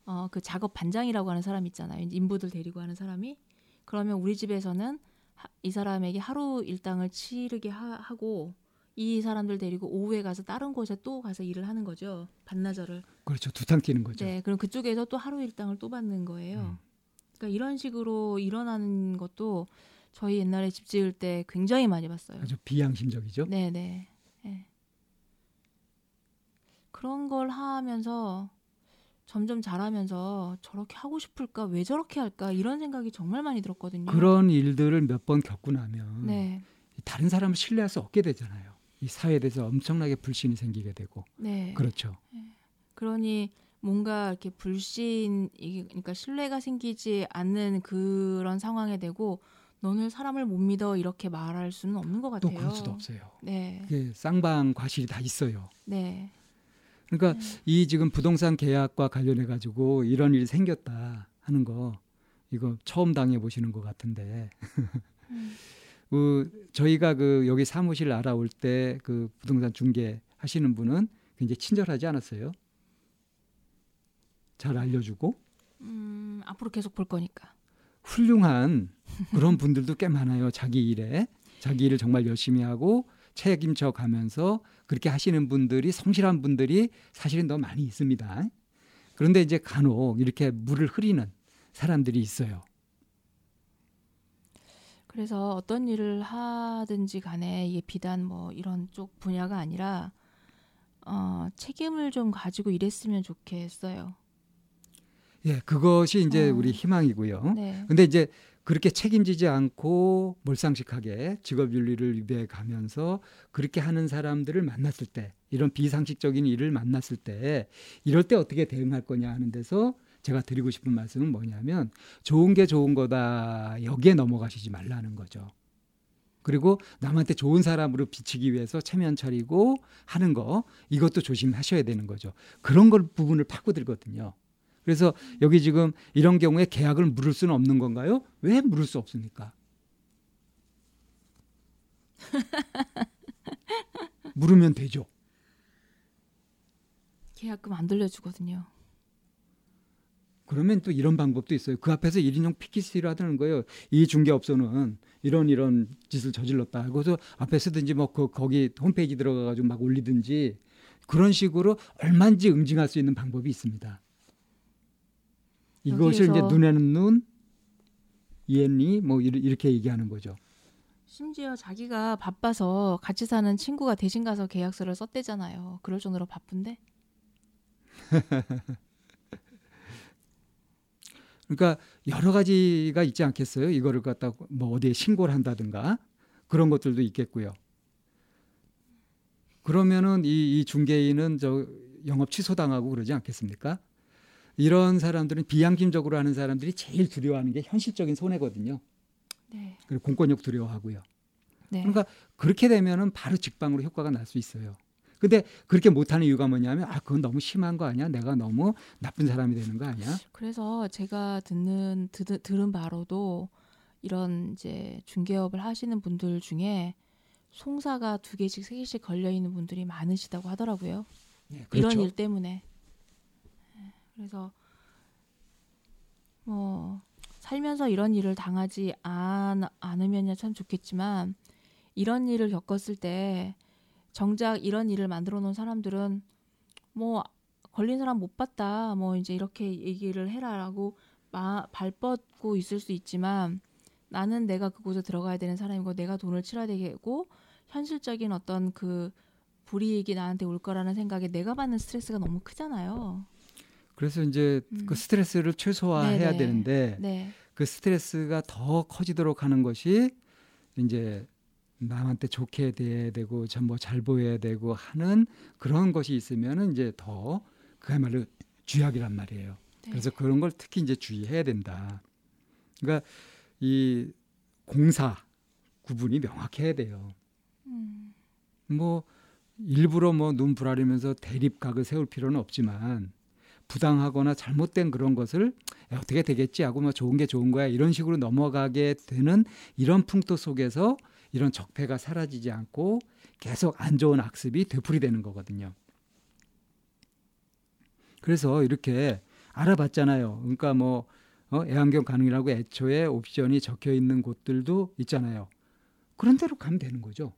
Speaker 1: 어, 그 작업 반장이라고 하는 사람 있잖아요. 인부들 데리고 하는 사람이 그러면 우리 집에서는 하, 이 사람에게 하루 일당을 치르게 하, 고 이 사람들 데리고 오후에 가서 다른 곳에 또 가서 일을 하는 거죠. 반나절을.
Speaker 2: 그렇죠. 두탕 뛰는 거죠.
Speaker 1: 네. 그럼 그쪽에서 또 하루 일당을 또 받는 거예요. 음. 그러니까 이런 식으로 일어나는 것도 저희 옛날에 집 지을 때 굉장히 많이 봤어요.
Speaker 2: 아주 비양심적이죠.
Speaker 1: 네네. 네. 네. 그런 걸 하면서 점점 잘하면서 저렇게 하고 싶을까 왜 저렇게 할까 이런 생각이 정말 많이 들었거든요.
Speaker 2: 그런 일들을 몇 번 겪고 나면 네. 다른 사람을 신뢰할 수 없게 되잖아요. 이 사회에 대해서 엄청나게 불신이 생기게 되고. 네. 그렇죠. 네.
Speaker 1: 그러니 뭔가 이렇게 불신 그러니까 신뢰가 생기지 않는 그런 상황에 되고 너는 사람을 못 믿어 이렇게 말할 수는 없는 것 같아요.
Speaker 2: 또 그럴 수도 없어요. 네. 쌍방 과실이 다 있어요. 네. 그러니까 네. 이 지금 부동산 계약과 관련해 가지고 이런 일이 생겼다 하는 거 이거 처음 당해 보시는 것 같은데 음. 그 저희가 그 여기 사무실 알아올 때 그 부동산 중개 하시는 분은 굉장히 친절하지 않았어요? 잘 알려주고.
Speaker 1: 음, 앞으로 계속 볼 거니까.
Speaker 2: 훌륭한 그런 분들도 꽤 많아요. 자기 일에 자기 일을 정말 열심히 하고 책임져 가면서 그렇게 하시는 분들이 성실한 분들이 사실은 더 많이 있습니다. 그런데 이제 간혹 이렇게 물을 흐리는 사람들이 있어요.
Speaker 1: 그래서 어떤 일을 하든지 간에 이게 비단 뭐 이런 쪽 분야가 아니라 어, 책임을 좀 가지고 일했으면 좋겠어요.
Speaker 2: 예, 그것이 이제 어. 우리 희망이고요. 네. 근데 이제 그렇게 책임지지 않고 몰상식하게 직업 윤리를 위배해 가면서 그렇게 하는 사람들을 만났을 때 이런 비상식적인 일을 만났을 때 이럴 때 어떻게 대응할 거냐 하는 데서 제가 드리고 싶은 말씀은 뭐냐면 좋은 게 좋은 거다 여기에 넘어가시지 말라는 거죠. 그리고 남한테 좋은 사람으로 비치기 위해서 체면 차리고 하는 거 이것도 조심하셔야 되는 거죠. 그런 걸 부분을 파고들거든요. 그래서 여기 지금 이런 경우에 계약을 물을 수는 없는 건가요? 왜 물을 수 없습니까? 물으면 되죠.
Speaker 1: 계약금 안 돌려주거든요.
Speaker 2: 그러면 또 이런 방법도 있어요. 그 앞에서 1인용 피켓을 하는 거예요. 이 중개업소는 이런 이런 짓을 저질렀다. 그래서 앞에 서든지 뭐 그, 거기 홈페이지 들어가 가지고 막 올리든지 그런 식으로 얼마인지 응징할 수 있는 방법이 있습니다. 이것을 이제 눈에는 눈, 이해니 뭐 이렇게 얘기하는 거죠.
Speaker 1: 심지어 자기가 바빠서 같이 사는 친구가 대신 가서 계약서를 썼대잖아요. 그럴 정도로 바쁜데.
Speaker 2: 그러니까 여러 가지가 있지 않겠어요? 이거를 갖다 뭐 어디에 신고를 한다든가 그런 것들도 있겠고요. 그러면은 이, 이 중개인은 저 영업 취소당하고 그러지 않겠습니까? 이런 사람들은 비양심적으로 하는 사람들이 제일 두려워하는 게 현실적인 손해거든요. 네. 그리고 공권력 두려워하고요. 네. 그러니까 그렇게 되면은 바로 직방으로 효과가 날 수 있어요. 근데 그렇게 못하는 이유가 뭐냐면 아 그건 너무 심한 거 아니야? 내가 너무 나쁜 사람이 되는 거 아니야?
Speaker 1: 그래서 제가 듣는 드, 들은 바로도 이런 이제 중개업을 하시는 분들 중에 송사가 두 개씩 세 개씩 걸려 있는 분들이 많으시다고 하더라고요. 네, 그렇죠. 이런 일 때문에. 그래서 뭐 살면서 이런 일을 당하지 않, 않으면 참 좋겠지만 이런 일을 겪었을 때 정작 이런 일을 만들어 놓은 사람들은 뭐 걸린 사람 못 봤다 뭐 이제 이렇게 얘기를 해라라고 마, 발 뻗고 있을 수 있지만 나는 내가 그곳에 들어가야 되는 사람이고 내가 돈을 치러야 되고 현실적인 어떤 그 불이익이 나한테 올 거라는 생각에 내가 받는 스트레스가 너무 크잖아요.
Speaker 2: 그래서 이제 음. 그 스트레스를 최소화해야 네네. 되는데
Speaker 1: 네.
Speaker 2: 그 스트레스가 더 커지도록 하는 것이 이제 남한테 좋게 돼야 되고 뭐잘 보여야 되고 하는 그런 것이 있으면은 이제 더 그야말로 쥐약이란 말이에요. 네. 그래서 그런 걸 특히 이제 주의해야 된다. 그러니까 이 공사 구분이 명확해야 돼요. 음. 뭐 일부러 뭐 눈 부라리면서 대립각을 세울 필요는 없지만 부당하거나 잘못된 그런 것을 어떻게 되겠지 하고 뭐 좋은 게 좋은 거야 이런 식으로 넘어가게 되는 이런 풍토 속에서 이런 적폐가 사라지지 않고 계속 안 좋은 악습이 되풀이되는 거거든요. 그래서 이렇게 알아봤잖아요. 그러니까 뭐 어, 애완견 가능이라고 애초에 옵션이 적혀 있는 곳들도 있잖아요. 그런 대로 가면 되는 거죠.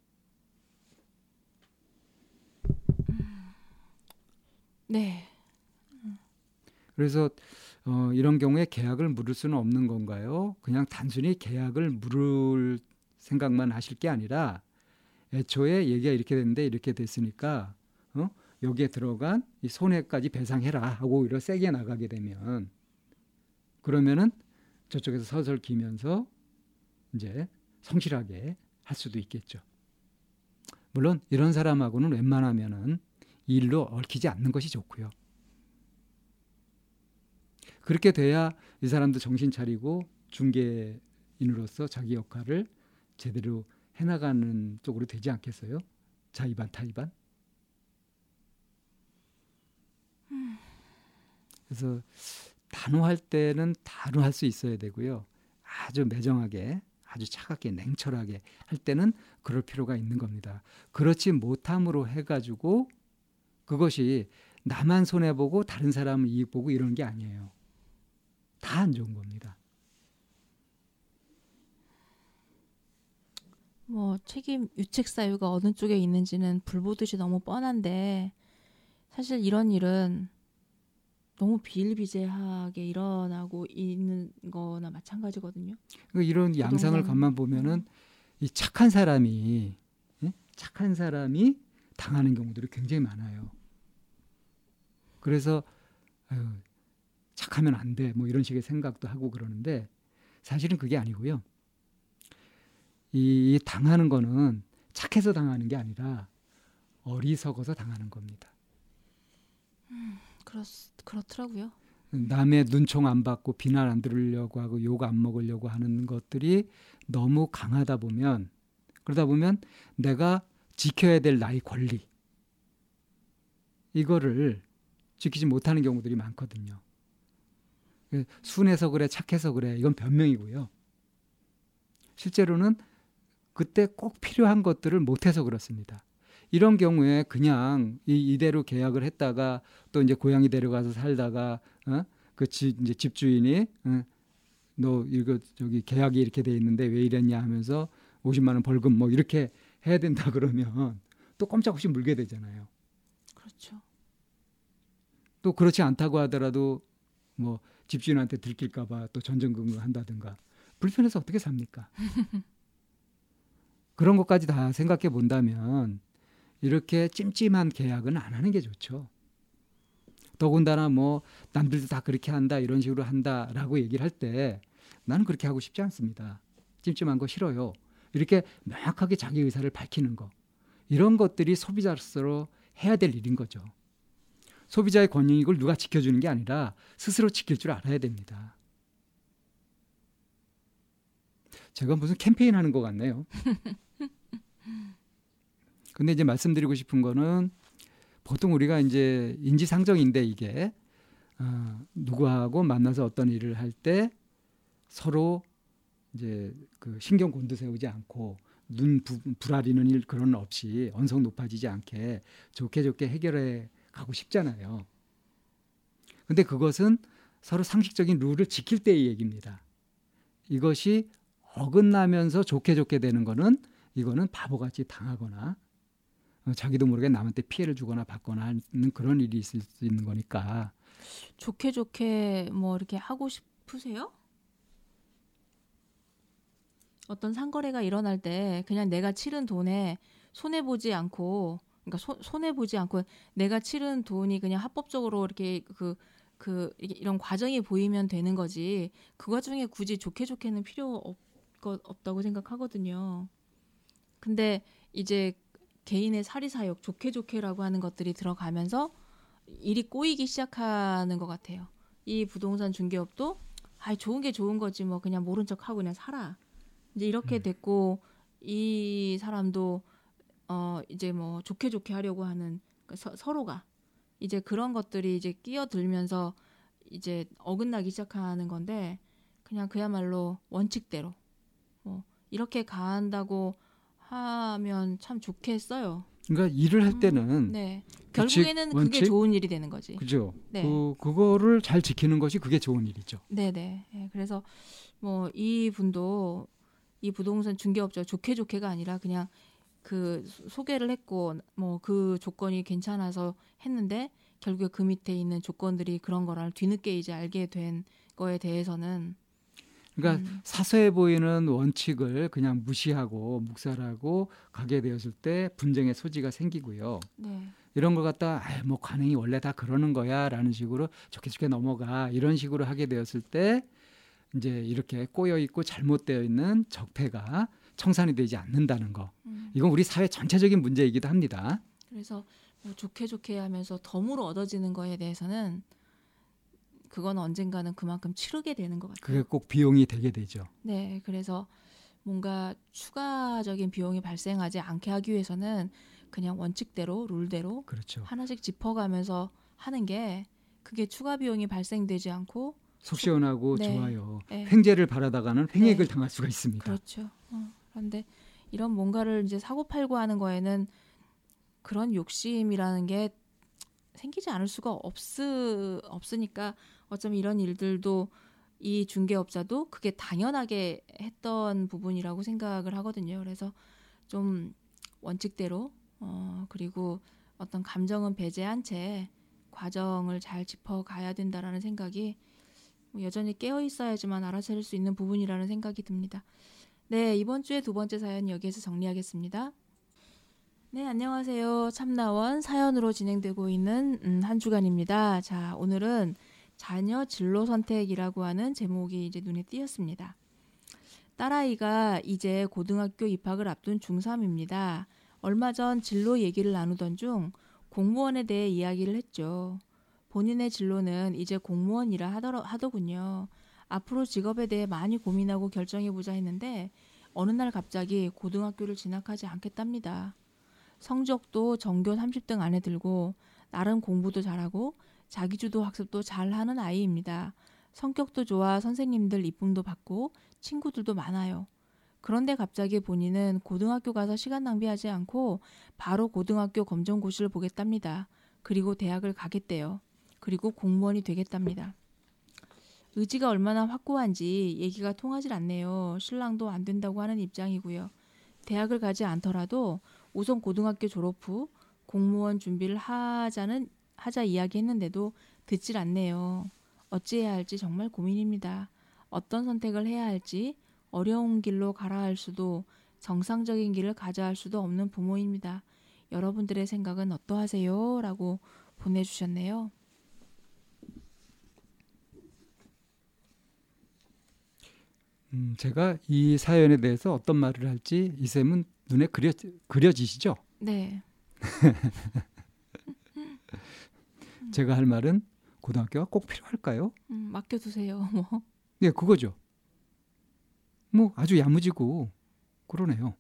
Speaker 1: 네.
Speaker 2: 그래서 어, 이런 경우에 계약을 물을 수는 없는 건가요? 그냥 단순히 계약을 물을 생각만 하실 게 아니라 애초에 얘기가 이렇게 됐는데 이렇게 됐으니까 어? 여기에 들어간 이 손해까지 배상해라 하고 오히려 세게 나가게 되면 그러면은 저쪽에서 서설 기면서 이제 성실하게 할 수도 있겠죠. 물론 이런 사람하고는 웬만하면은 일로 얽히지 않는 것이 좋고요. 그렇게 돼야 이 사람도 정신 차리고 중개인으로서 자기 역할을 제대로 해나가는 쪽으로 되지 않겠어요? 자의반 타의반. 그래서 단호할 때는 단호할 수 있어야 되고요. 아주 매정하게, 아주 차갑게, 냉철하게 할 때는 그럴 필요가 있는 겁니다. 그렇지 못함으로 해가지고 그것이 나만 손해 보고 다른 사람은 이익 보고 이런 게 아니에요. 다 안 좋은 겁니다.
Speaker 1: 뭐 책임 유책 사유가 어느 쪽에 있는지는 불보듯이 너무 뻔한데 사실 이런 일은 너무 비일비재하게 일어나고 있는 거나 마찬가지거든요.
Speaker 2: 그러니까 이런 양상을 간만 보면은 이 착한 사람이 예? 착한 사람이 당하는 경우들이 굉장히 많아요. 그래서 아유, 착하면 안 돼. 뭐 이런 식의 생각도 하고 그러는데 사실은 그게 아니고요. 이, 이 당하는 거는 착해서 당하는 게 아니라 어리석어서 당하는 겁니다.
Speaker 1: 음, 그렇, 그렇더라고요.
Speaker 2: 남의 눈총 안 받고 비난 안 들으려고 하고 욕 안 먹으려고 하는 것들이 너무 강하다 보면 그러다 보면 내가 지켜야 될 나의 권리 이거를 지키지 못하는 경우들이 많거든요. 그 순해서 그래, 착해서 그래, 이건 변명이고요. 실제로는 그때 꼭 필요한 것들을 못해서 그렇습니다. 이런 경우에 그냥 이, 이대로 계약을 했다가 또 이제 고향이 데려가서 살다가 어? 그 지, 이제 집주인이 어? 너 이거 저기 계약이 이렇게 돼 있는데 왜 이랬냐 하면서 50만 원 벌금 뭐 이렇게 해야 된다 그러면 또 꼼짝없이 물게 되잖아요.
Speaker 1: 그렇죠.
Speaker 2: 또 그렇지 않다고 하더라도 뭐 집주인한테 들킬까 봐 또 전전긍긍 한다든가 불편해서 어떻게 삽니까? 그런 것까지 다 생각해 본다면 이렇게 찜찜한 계약은 안 하는 게 좋죠. 더군다나 뭐 남들도 다 그렇게 한다 이런 식으로 한다라고 얘기를 할 때 나는 그렇게 하고 싶지 않습니다. 찜찜한 거 싫어요. 이렇게 명확하게 자기 의사를 밝히는 거 이런 것들이 소비자로서 해야 될 일인 거죠. 소비자의 권익을 누가 지켜주는 게 아니라 스스로 지킬 줄 알아야 됩니다. 제가 무슨 캠페인 하는 것 같네요. 근데 이제 말씀드리고 싶은 거는 보통 우리가 이제 인지상정인데 이게 어, 누구하고 만나서 어떤 일을 할 때 서로 이제 그 신경 곤두세우지 않고 눈 부, 불아리는 일 그런 없이 언성 높아지지 않게 좋게 좋게 해결해 가고 싶잖아요. 근데 그것은 서로 상식적인 룰을 지킬 때의 얘기입니다. 이것이 어긋나면서 좋게 좋게 되는 거는 이거는 바보같이 당하거나 어, 자기도 모르게 남한테 피해를 주거나 받거나 하는 그런 일이 있을 수 있는 거니까
Speaker 1: 좋게 좋게 뭐 이렇게 하고 싶으세요? 어떤 상거래가 일어날 때 그냥 내가 치른 돈에 손해 보지 않고 그러니까 손해 보지 않고 내가 치른 돈이 그냥 합법적으로 이렇게 그, 그, 이런 과정이 보이면 되는 거지. 그 과정에 굳이 좋게 좋게는 필요 없, 없다고 생각하거든요. 근데 이제 개인의 사리사욕, 좋게 좋게라고 하는 것들이 들어가면서 일이 꼬이기 시작하는 것 같아요. 이 부동산 중개업도 아 좋은 게 좋은 거지 뭐 그냥 모른 척 하고 그냥 살아. 이제 이렇게 음. 됐고 이 사람도 어 이제 뭐 좋게 좋게 하려고 하는 그 서, 서로가 이제 그런 것들이 이제 끼어들면서 이제 어긋나기 시작하는 건데 그냥 그야말로 원칙대로 뭐 이렇게 간다고 하면 참 좋겠어요.
Speaker 2: 그러니까 일을 할 음, 때는 음,
Speaker 1: 네. 결국에는 원칙, 그게 좋은 일이 되는 거지.
Speaker 2: 그죠. 네. 그 그거를 잘 지키는 것이 그게 좋은 일이죠.
Speaker 1: 네, 네. 네. 그래서 뭐 이 분도 이 부동산 중개업자 좋게 좋게가 아니라 그냥 그 소개를 했고 뭐 그 조건이 괜찮아서 했는데 결국에 그 밑에 있는 조건들이 그런 거를 뒤늦게 이제 알게 된 거에 대해서는
Speaker 2: 그러니까 음. 사소해 보이는 원칙을 그냥 무시하고 묵살하고 가게 되었을 때 분쟁의 소지가 생기고요. 네. 이런 걸 갖다 아, 뭐 관행이 원래 다 그러는 거야라는 식으로 좋게 좋게 넘어가 이런 식으로 하게 되었을 때 이제 이렇게 꼬여 있고 잘못되어 있는 적폐가 청산이 되지 않는다는 거. 음. 이건 우리 사회 전체적인 문제이기도 합니다.
Speaker 1: 그래서 뭐 좋게 좋게 하면서 덤으로 얻어지는 거에 대해서는 그건 언젠가는 그만큼 치르게 되는 것 같아요.
Speaker 2: 그게 꼭 비용이 되게 되죠.
Speaker 1: 네, 그래서 뭔가 추가적인 비용이 발생하지 않게 하기 위해서는 그냥 원칙대로 룰대로
Speaker 2: 그렇죠.
Speaker 1: 하나씩 짚어가면서 하는 게 그게 추가 비용이 발생되지 않고
Speaker 2: 속 시원하고 네. 좋아요. 네. 횡재를 바라다가는 횡액을 네. 당할 수가 있습니다.
Speaker 1: 그렇죠. 어, 그런데 이런 뭔가를 이제 사고 팔고 하는 거에는 그런 욕심이라는 게 생기지 않을 수가 없 없으니까 어쩌면 이런 일들도 이 중개업자도 그게 당연하게 했던 부분이라고 생각을 하거든요. 그래서 좀 원칙대로 어 그리고 어떤 감정은 배제한 채 과정을 잘 짚어 가야 된다라는 생각이 뭐 여전히 깨어 있어야지만 알아차릴 수 있는 부분이라는 생각이 듭니다. 네, 이번 주에 두 번째 사연 여기에서 정리하겠습니다. 네, 안녕하세요. 참나원 사연으로 진행되고 있는 음, 한 주간입니다. 자, 오늘은 자녀 진로 선택이라고 하는 제목이 이제 눈에 띄었습니다. 딸아이가 이제 고등학교 입학을 앞둔 중3입니다. 얼마 전 진로 얘기를 나누던 중 공무원에 대해 이야기를 했죠. 본인의 진로는 이제 공무원이라 하더, 하더군요. 앞으로 직업에 대해 많이 고민하고 결정해보자 했는데 어느 날 갑자기 고등학교를 진학하지 않겠답니다. 성적도 전교 30등 안에 들고 나름 공부도 잘하고 자기주도 학습도 잘 하는 아이입니다. 성격도 좋아 선생님들 이쁨도 받고 친구들도 많아요. 그런데 갑자기 본인은 고등학교 가서 시간 낭비하지 않고 바로 고등학교 검정고시를 보겠답니다. 그리고 대학을 가겠대요. 그리고 공무원이 되겠답니다. 의지가 얼마나 확고한지 얘기가 통하질 않네요. 신랑도 안 된다고 하는 입장이고요. 대학을 가지 않더라도 우선 고등학교 졸업 후 공무원 준비를 하자는 하자 이야기했는데도 듣질 않네요. 어찌해야 할지 정말 고민입니다. 어떤 선택을 해야 할지 어려운 길로 가라 할 수도 정상적인 길을 가자 할 수도 없는 부모입니다. 여러분들의 생각은 어떠하세요? 라고 보내주셨네요.
Speaker 2: 음, 제가 이 사연에 대해서 어떤 말을 할지 이쌤은 눈에 그려, 그려지시죠?
Speaker 1: 네.
Speaker 2: 제가 할 말은 고등학교가 꼭 필요할까요?
Speaker 1: 음, 맡겨두세요. 뭐.
Speaker 2: 네, 그거죠. 뭐 아주 야무지고 그러네요.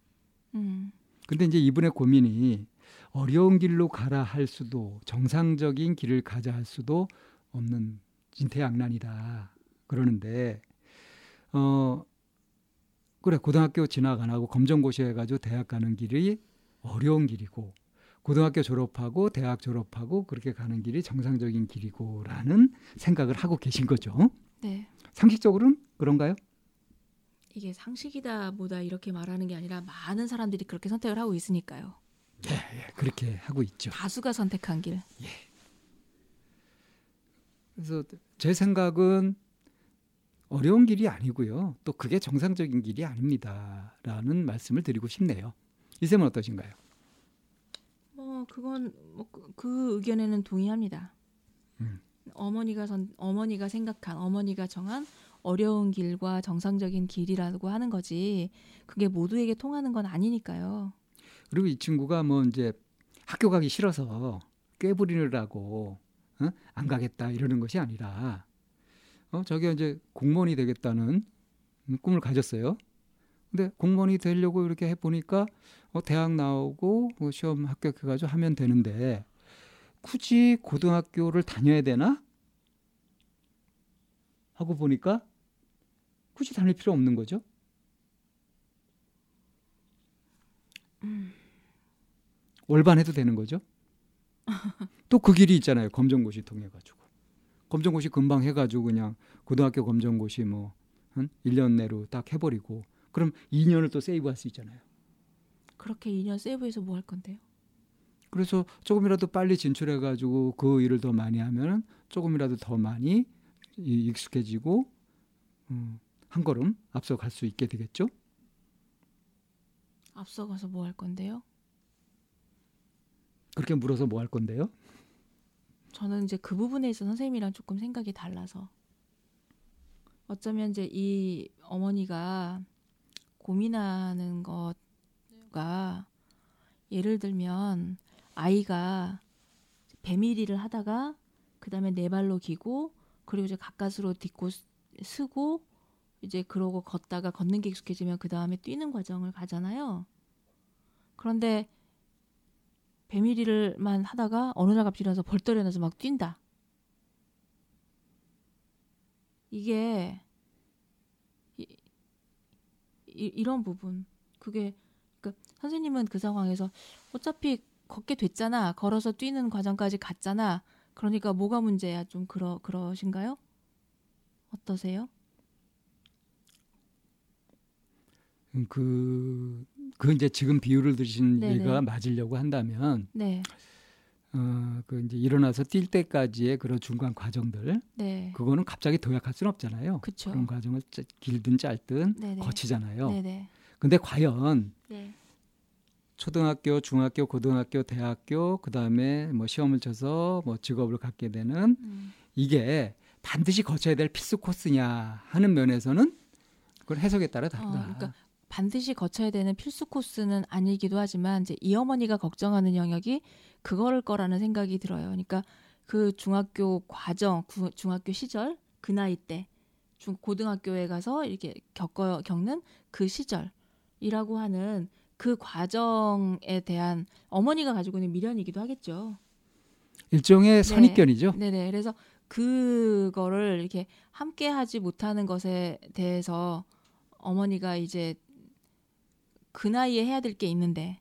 Speaker 2: 음. 근데 이제 이분의 고민이 어려운 길로 가라 할 수도 정상적인 길을 가자 할 수도 없는 진퇴양난이다. 그러는데 어 그래 고등학교 진학 안 하고 검정고시 해가지고 대학 가는 길이 어려운 길이고 고등학교 졸업하고 대학 졸업하고 그렇게 가는 길이 정상적인 길이고라는 생각을 하고 계신 거죠.
Speaker 1: 네.
Speaker 2: 상식적으로는 그런가요?
Speaker 1: 이게 상식이다 보다 이렇게 말하는 게 아니라 많은 사람들이 그렇게 선택을 하고 있으니까요.
Speaker 2: 예, 예 그렇게 하고 있죠.
Speaker 1: 다수가 선택한 길.
Speaker 2: 예. 그래서 제 생각은 어려운 길이 아니고요. 또 그게 정상적인 길이 아닙니다라는 말씀을 드리고 싶네요. 이 쌤은 어떠신가요?
Speaker 1: 뭐 그건 뭐그 그 의견에는 동의합니다. 음. 어머니가 선, 어머니가 생각한 어머니가 정한 어려운 길과 정상적인 길이라고 하는 거지 그게 모두에게 통하는 건 아니니까요.
Speaker 2: 그리고 이 친구가 뭐 이제 학교 가기 싫어서 꾀부리느라고 어? 안 가겠다 이러는 것이 아니라 어 저기 이제 공무원이 되겠다는 꿈을 가졌어요. 근데 공무원이 되려고 이렇게 해 보니까 어 대학 나오고 뭐 시험 합격해가지고 하면 되는데 굳이 고등학교를 다녀야 되나 하고 보니까 굳이 다닐 필요 없는 거죠. 음. 월반해도 되는 거죠. 또 그 길이 있잖아요. 검정고시 통해 가지고. 검정고시 금방 해 가지고 그냥 고등학교 검정고시 뭐한 1년 내로 딱 해버리고 그럼 2년을 또 세이브할 수 있잖아요.
Speaker 1: 그렇게 2년 세이브해서 뭐 할 건데요?
Speaker 2: 그래서 조금이라도 빨리 진출해 가지고 그 일을 더 많이 하면 조금이라도 더 많이 익숙해지고 음, 한 걸음 앞서 갈 수 있게 되겠죠?
Speaker 1: 앞서가서 뭐 할 건데요?
Speaker 2: 그렇게 물어서 뭐 할 건데요?
Speaker 1: 저는 이제 그 부분에 있어 선생님이랑 조금 생각이 달라서 어쩌면 이제 이 어머니가 고민하는 것가 예를 들면 아이가 배밀이를 하다가 그 다음에 네 발로 기고 그리고 이제 가까스로 딛고 쓰고 이제 그러고 걷다가 걷는 게 익숙해지면 그 다음에 뛰는 과정을 가잖아요. 그런데 배밀이를만 하다가 어느 날 갑자기 일어나서 벌떡 일어나서 막 뛴다. 이게 이, 이, 런 부분 그게 그 선생님은 그 상황에서 어차피 걷게 됐잖아 걸어서 뛰는 과정까지 갔잖아 그러니까 뭐가 문제야 좀 그러 그러신가요? 어떠세요?
Speaker 2: 음, 그, 그 이제 지금 비유를 드신 얘가 맞으려고 한다면, 네. 어, 그 이제 일어나서 뛸 때까지의 그런 중간 과정들, 네. 그거는 갑자기 도약할 수는 없잖아요. 그쵸. 그런 과정을 길든 짧든 네네. 거치잖아요. 네네. 근데 과연 네. 초등학교, 중학교, 고등학교, 대학교, 그 다음에 뭐 시험을 쳐서 뭐 직업을 갖게 되는 음. 이게 반드시 거쳐야 될 필수 코스냐 하는 면에서는 그걸 해석에 따라 다르다. 어, 그러니까
Speaker 1: 반드시 거쳐야 되는 필수 코스는 아니기도 하지만 이제 이 어머니가 걱정하는 영역이 그거를 거라는 생각이 들어요. 그러니까 그 중학교 과정, 구, 중학교 시절 그 나이 때 중, 고등학교에 가서 이렇게 겪어 겪는 그 시절이라고 하는 그 과정에 대한 어머니가 가지고 있는 미련이기도 하겠죠.
Speaker 2: 일종의 네. 선입견이죠.
Speaker 1: 네, 네. 그래서 그거를 이렇게 함께 하지 못하는 것에 대해서 어머니가 이제 그 나이에 해야 될 게 있는데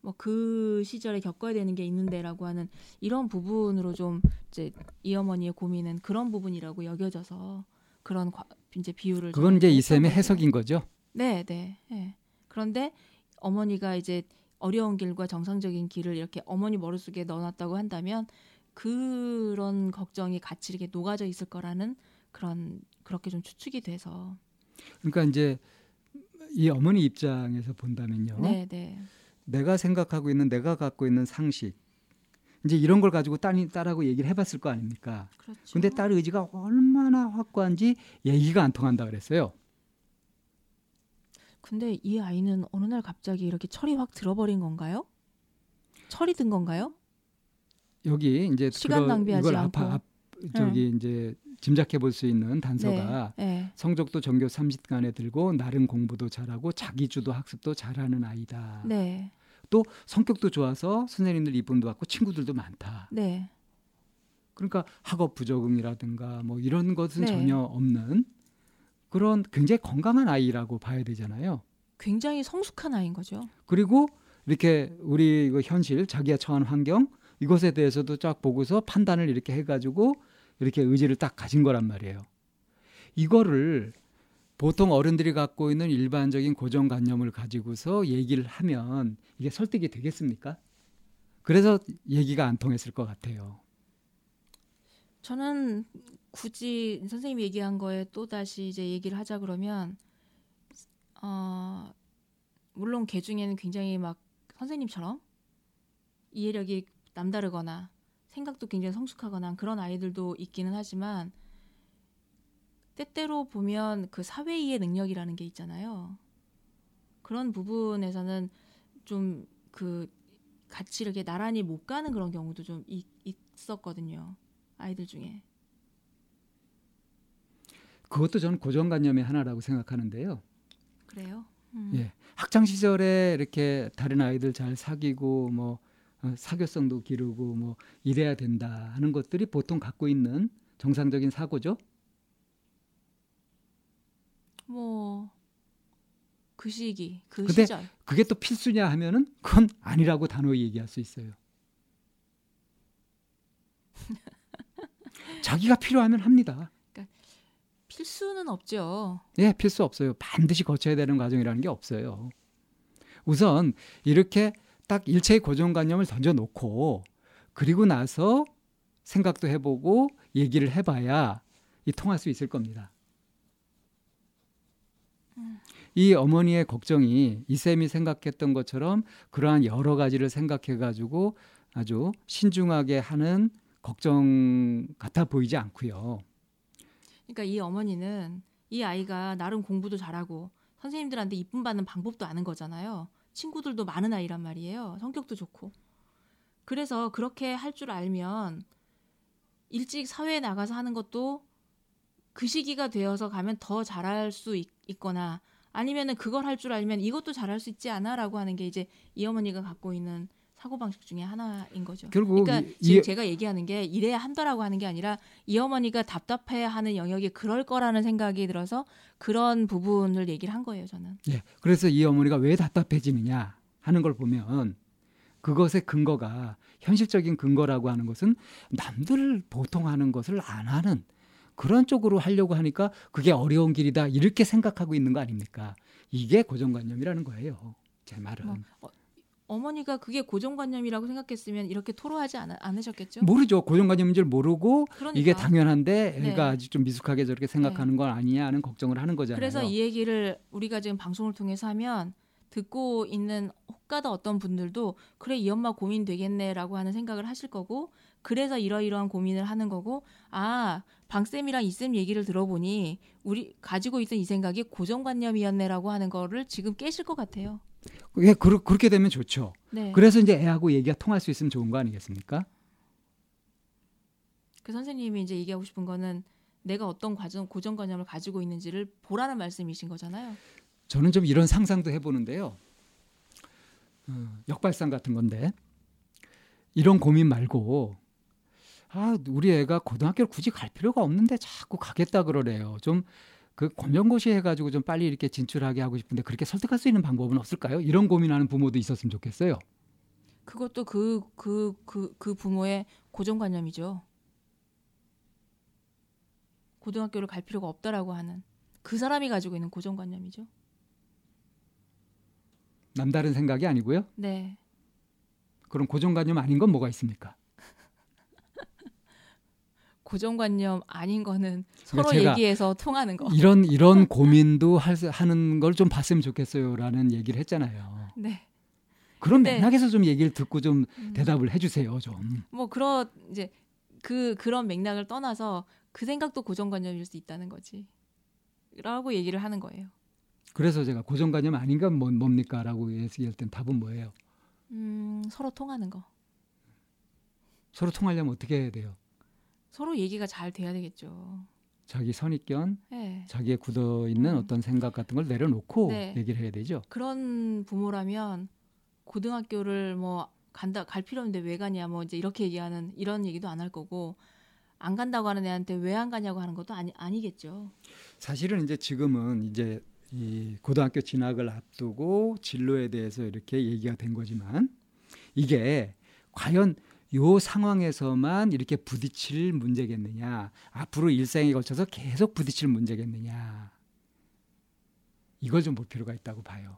Speaker 1: 뭐 그 시절에 겪어야 되는 게 있는데라고 하는 이런 부분으로 좀 이제 이 어머니의 고민은 그런 부분이라고 여겨져서 그런 과, 이제 비유를
Speaker 2: 그건 이제 이쌤의 해석인 거죠.
Speaker 1: 네, 네, 네. 그런데 어머니가 이제 어려운 길과 정상적인 길을 이렇게 어머니 머릿속에 넣어놨다고 한다면 그런 걱정이 같이 이렇게 녹아져 있을 거라는 그런 그렇게 좀 추측이 돼서
Speaker 2: 그러니까 이제 이 어머니 입장에서 본다면요. 네, 네. 내가 생각하고 있는 내가 갖고 있는 상식 이제 이런 걸 가지고 딸이 딸하고 얘기를 해봤을 거 아닙니까? 그렇죠. 근데 딸 의지가 얼마나 확고한지 얘기가 안 통한다 그랬어요.
Speaker 1: 근데 이 아이는 어느 날 갑자기 이렇게 철이 확 들어버린 건가요? 철이 든 건가요?
Speaker 2: 여기 이제 시간 낭비하지 않고 앞, 저기 응. 이제 짐작해 볼 수 있는 단서가 네, 네. 성적도 전교 30간에 들고 나름 공부도 잘하고 자기주도 학습도 잘하는 아이다. 네. 또 성격도 좋아서 선생님들 이쁨도 받고 친구들도 많다. 네. 그러니까 학업 부적응이라든가 뭐 이런 것은 네. 전혀 없는 그런 굉장히 건강한 아이라고 봐야 되잖아요.
Speaker 1: 굉장히 성숙한 아이인 거죠.
Speaker 2: 그리고 이렇게 우리 그 현실 자기가 처한 환경 이것에 대해서도 쫙 보고서 판단을 이렇게 해가지고 이렇게 의지를 딱 가진 거란 말이에요. 이거를 보통 어른들이 갖고 있는 일반적인 고정관념을 가지고서 얘기를 하면 이게 설득이 되겠습니까? 그래서 얘기가 안 통했을 것 같아요.
Speaker 1: 저는 굳이 선생님이 얘기한 거에 또 다시 이제 얘기를 하자 그러면 어 물론 개 중에는 굉장히 막 선생님처럼 이해력이 남다르거나 생각도 굉장히 성숙하거나 그런 아이들도 있기는 하지만 때때로 보면 그 사회 이해 능력이라는 게 있잖아요. 그런 부분에서는 좀 그 같이 이렇게 나란히 못 가는 그런 경우도 좀 있, 있었거든요. 아이들 중에.
Speaker 2: 그것도 저는 고정관념의 하나라고 생각하는데요.
Speaker 1: 그래요?
Speaker 2: 음. 예, 학창 시절에 이렇게 다른 아이들 잘 사귀고 뭐 어, 사교성도 기르고 뭐 이래야 된다 하는 것들이 보통 갖고 있는 정상적인 사고죠.
Speaker 1: 뭐 그 시기, 그
Speaker 2: 근데
Speaker 1: 시절.
Speaker 2: 그게 또 필수냐 하면은 그건 아니라고 단호히 얘기할 수 있어요. 자기가 필요하면 합니다.
Speaker 1: 그러니까 필수는 없죠.
Speaker 2: 예, 필수 없어요. 반드시 거쳐야 되는 과정이라는 게 없어요. 우선 이렇게 딱 일체의 고정관념을 던져놓고 그리고 나서 생각도 해보고 얘기를 해봐야 이 통할 수 있을 겁니다. 이 어머니의 걱정이 이쌤이 생각했던 것처럼 그러한 여러 가지를 생각해가지고 아주 신중하게 하는 걱정 같아 보이지 않고요.
Speaker 1: 그러니까 이 어머니는 이 아이가 나름 공부도 잘하고 선생님들한테 이쁨 받는 방법도 아는 거잖아요. 친구들도 많은 아이란 말이에요. 성격도 좋고. 그래서 그렇게 할 줄 알면 일찍 사회에 나가서 하는 것도 그 시기가 되어서 가면 더 잘할 수 있, 거나 아니면은 그걸 할 줄 알면 이것도 잘할 수 있지 않아라고 하는 게 이제 이 어머니가 갖고 있는 사고 방식 중에 하나인 거죠.
Speaker 2: 결국
Speaker 1: 그러니까 이, 지금 제가 얘기하는 게 이래야 한다라고 하는 게 아니라 이 어머니가 답답해하는 영역이 그럴 거라는 생각이 들어서 그런 부분을 얘기를 한 거예요, 저는.
Speaker 2: 예. 그래서 이 어머니가 왜 답답해지느냐 하는 걸 보면 그것의 근거가 현실적인 근거라고 하는 것은 남들 보통 하는 것을 안 하는 그런 쪽으로 하려고 하니까 그게 어려운 길이다 이렇게 생각하고 있는 거 아닙니까? 이게 고정관념이라는 거예요. 제 말은. 뭐, 어,
Speaker 1: 어머니가 그게 고정관념이라고 생각했으면 이렇게 토로하지 않, 않으셨겠죠?
Speaker 2: 모르죠. 고정관념인 줄 모르고 그러니까. 이게 당연한데 애가 네. 아직 좀 미숙하게 저렇게 생각하는 네. 건 아니냐 하는 걱정을 하는 거잖아요.
Speaker 1: 그래서 이 얘기를 우리가 지금 방송을 통해서 하면 듣고 있는 혹가다 어떤 분들도 그래 이 엄마 고민 되겠네라고 하는 생각을 하실 거고 그래서 이러이러한 고민을 하는 거고 아 방쌤이랑 이쌤 얘기를 들어보니 우리 가지고 있던 이 생각이 고정관념이었네라고 하는 거를 지금 깨실 것 같아요.
Speaker 2: 예, 그, 그렇게 되면 좋죠. 네. 그래서 이제 애하고 얘기가 통할 수 있으면 좋은 거 아니겠습니까?
Speaker 1: 그 선생님이 이제 얘기하고 싶은 거는 내가 어떤 과정 고정관념을 가지고 있는지를 보라는 말씀이신 거잖아요.
Speaker 2: 저는 좀 이런 상상도 해보는데요. 어, 역발상 같은 건데 이런 고민 말고 아 우리 애가 고등학교를 굳이 갈 필요가 없는데 자꾸 가겠다 그러래요. 좀 그 검정고시 해가지고 좀 빨리 이렇게 진출하게 하고 싶은데 그렇게 설득할 수 있는 방법은 없을까요? 이런 고민하는 부모도 있었으면 좋겠어요.
Speaker 1: 그것도 그 그 그 그 부모의 고정관념이죠. 고등학교를 갈 필요가 없다라고 하는 그 사람이 가지고 있는 고정관념이죠.
Speaker 2: 남다른 생각이 아니고요.
Speaker 1: 네.
Speaker 2: 그럼 고정관념 아닌 건 뭐가 있습니까?
Speaker 1: 고정관념 아닌 거는 그러니까 서로 얘기해서 통하는 거.
Speaker 2: 이런 이런 고민도 할, 하는 걸 좀 봤으면 좋겠어요라는 얘기를 했잖아요.
Speaker 1: 네.
Speaker 2: 그런 맥락에서 좀 얘기를 듣고 좀 음. 대답을 해주세요 좀.
Speaker 1: 뭐 그런 이제 그 그런 맥락을 떠나서 그 생각도 고정관념일 수 있다는 거지. 라고 얘기를 하는 거예요.
Speaker 2: 그래서 제가 고정관념 아닌가 뭐, 뭡니까라고 얘기할 땐 답은 뭐예요?
Speaker 1: 음 서로 통하는 거.
Speaker 2: 서로 통하려면 어떻게 해야 돼요?
Speaker 1: 서로 얘기가 잘 돼야 되겠죠.
Speaker 2: 자기 선입견, 네. 자기의 굳어 있는 음. 어떤 생각 같은 걸 내려놓고 네. 얘기를 해야 되죠.
Speaker 1: 그런 부모라면 고등학교를 뭐 간다 갈 필요 없는데 왜 가냐 뭐 이제 이렇게 얘기하는 이런 얘기도 안 할 거고 안 간다고 하는 애한테 왜 안 가냐고 하는 것도 아니 아니겠죠.
Speaker 2: 사실은 이제 지금은 이제 이 고등학교 진학을 앞두고 진로에 대해서 이렇게 얘기가 된 거지만 이게 과연 요 상황에서만 이렇게 부딪힐 문제겠느냐 앞으로 일생에 걸쳐서 계속 부딪힐 문제겠느냐 이걸 좀 볼 필요가 있다고 봐요.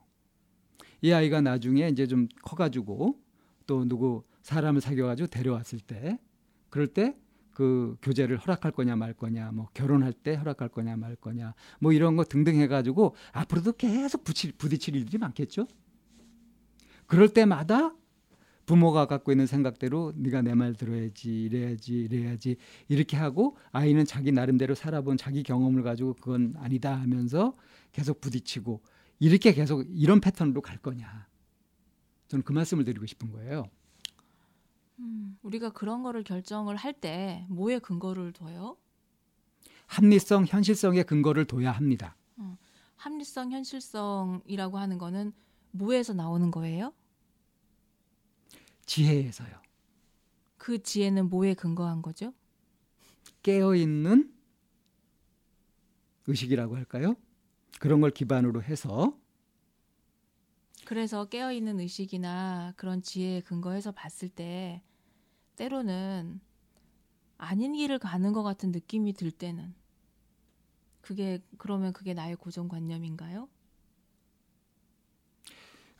Speaker 2: 이 아이가 나중에 이제 좀 커가지고 또 누구 사람을 사귀어가지고 데려왔을 때 그럴 때 그 교제를 허락할 거냐 말 거냐, 뭐 결혼할 때 허락할 거냐 말 거냐, 뭐 이런 거 등등 해가지고 앞으로도 계속 부딪힐 일들이 많겠죠. 그럴 때마다 부모가 갖고 있는 생각대로 네가 내 말 들어야지 이래야지 이래야지 이렇게 하고 아이는 자기 나름대로 살아본 자기 경험을 가지고 그건 아니다 하면서 계속 부딪히고 이렇게 계속 이런 패턴으로 갈 거냐 저는 그 말씀을 드리고 싶은 거예요.
Speaker 1: 음, 우리가 그런 거를 결정을 할 때 뭐에 근거를 둬요?
Speaker 2: 합리성, 현실성의 근거를 둬야 합니다.
Speaker 1: 어, 합리성, 현실성이라고 하는 거는 뭐에서 나오는 거예요?
Speaker 2: 지혜에서요.
Speaker 1: 그 지혜는 뭐에 근거한 거죠?
Speaker 2: 깨어 있는 의식이라고 할까요? 그런 걸 기반으로 해서
Speaker 1: 그래서 깨어 있는 의식이나 그런 지혜에 근거해서 봤을 때 때로는 아닌 길을 가는 것 같은 느낌이 들 때는 그게 그러면 그게 나의 고정관념인가요?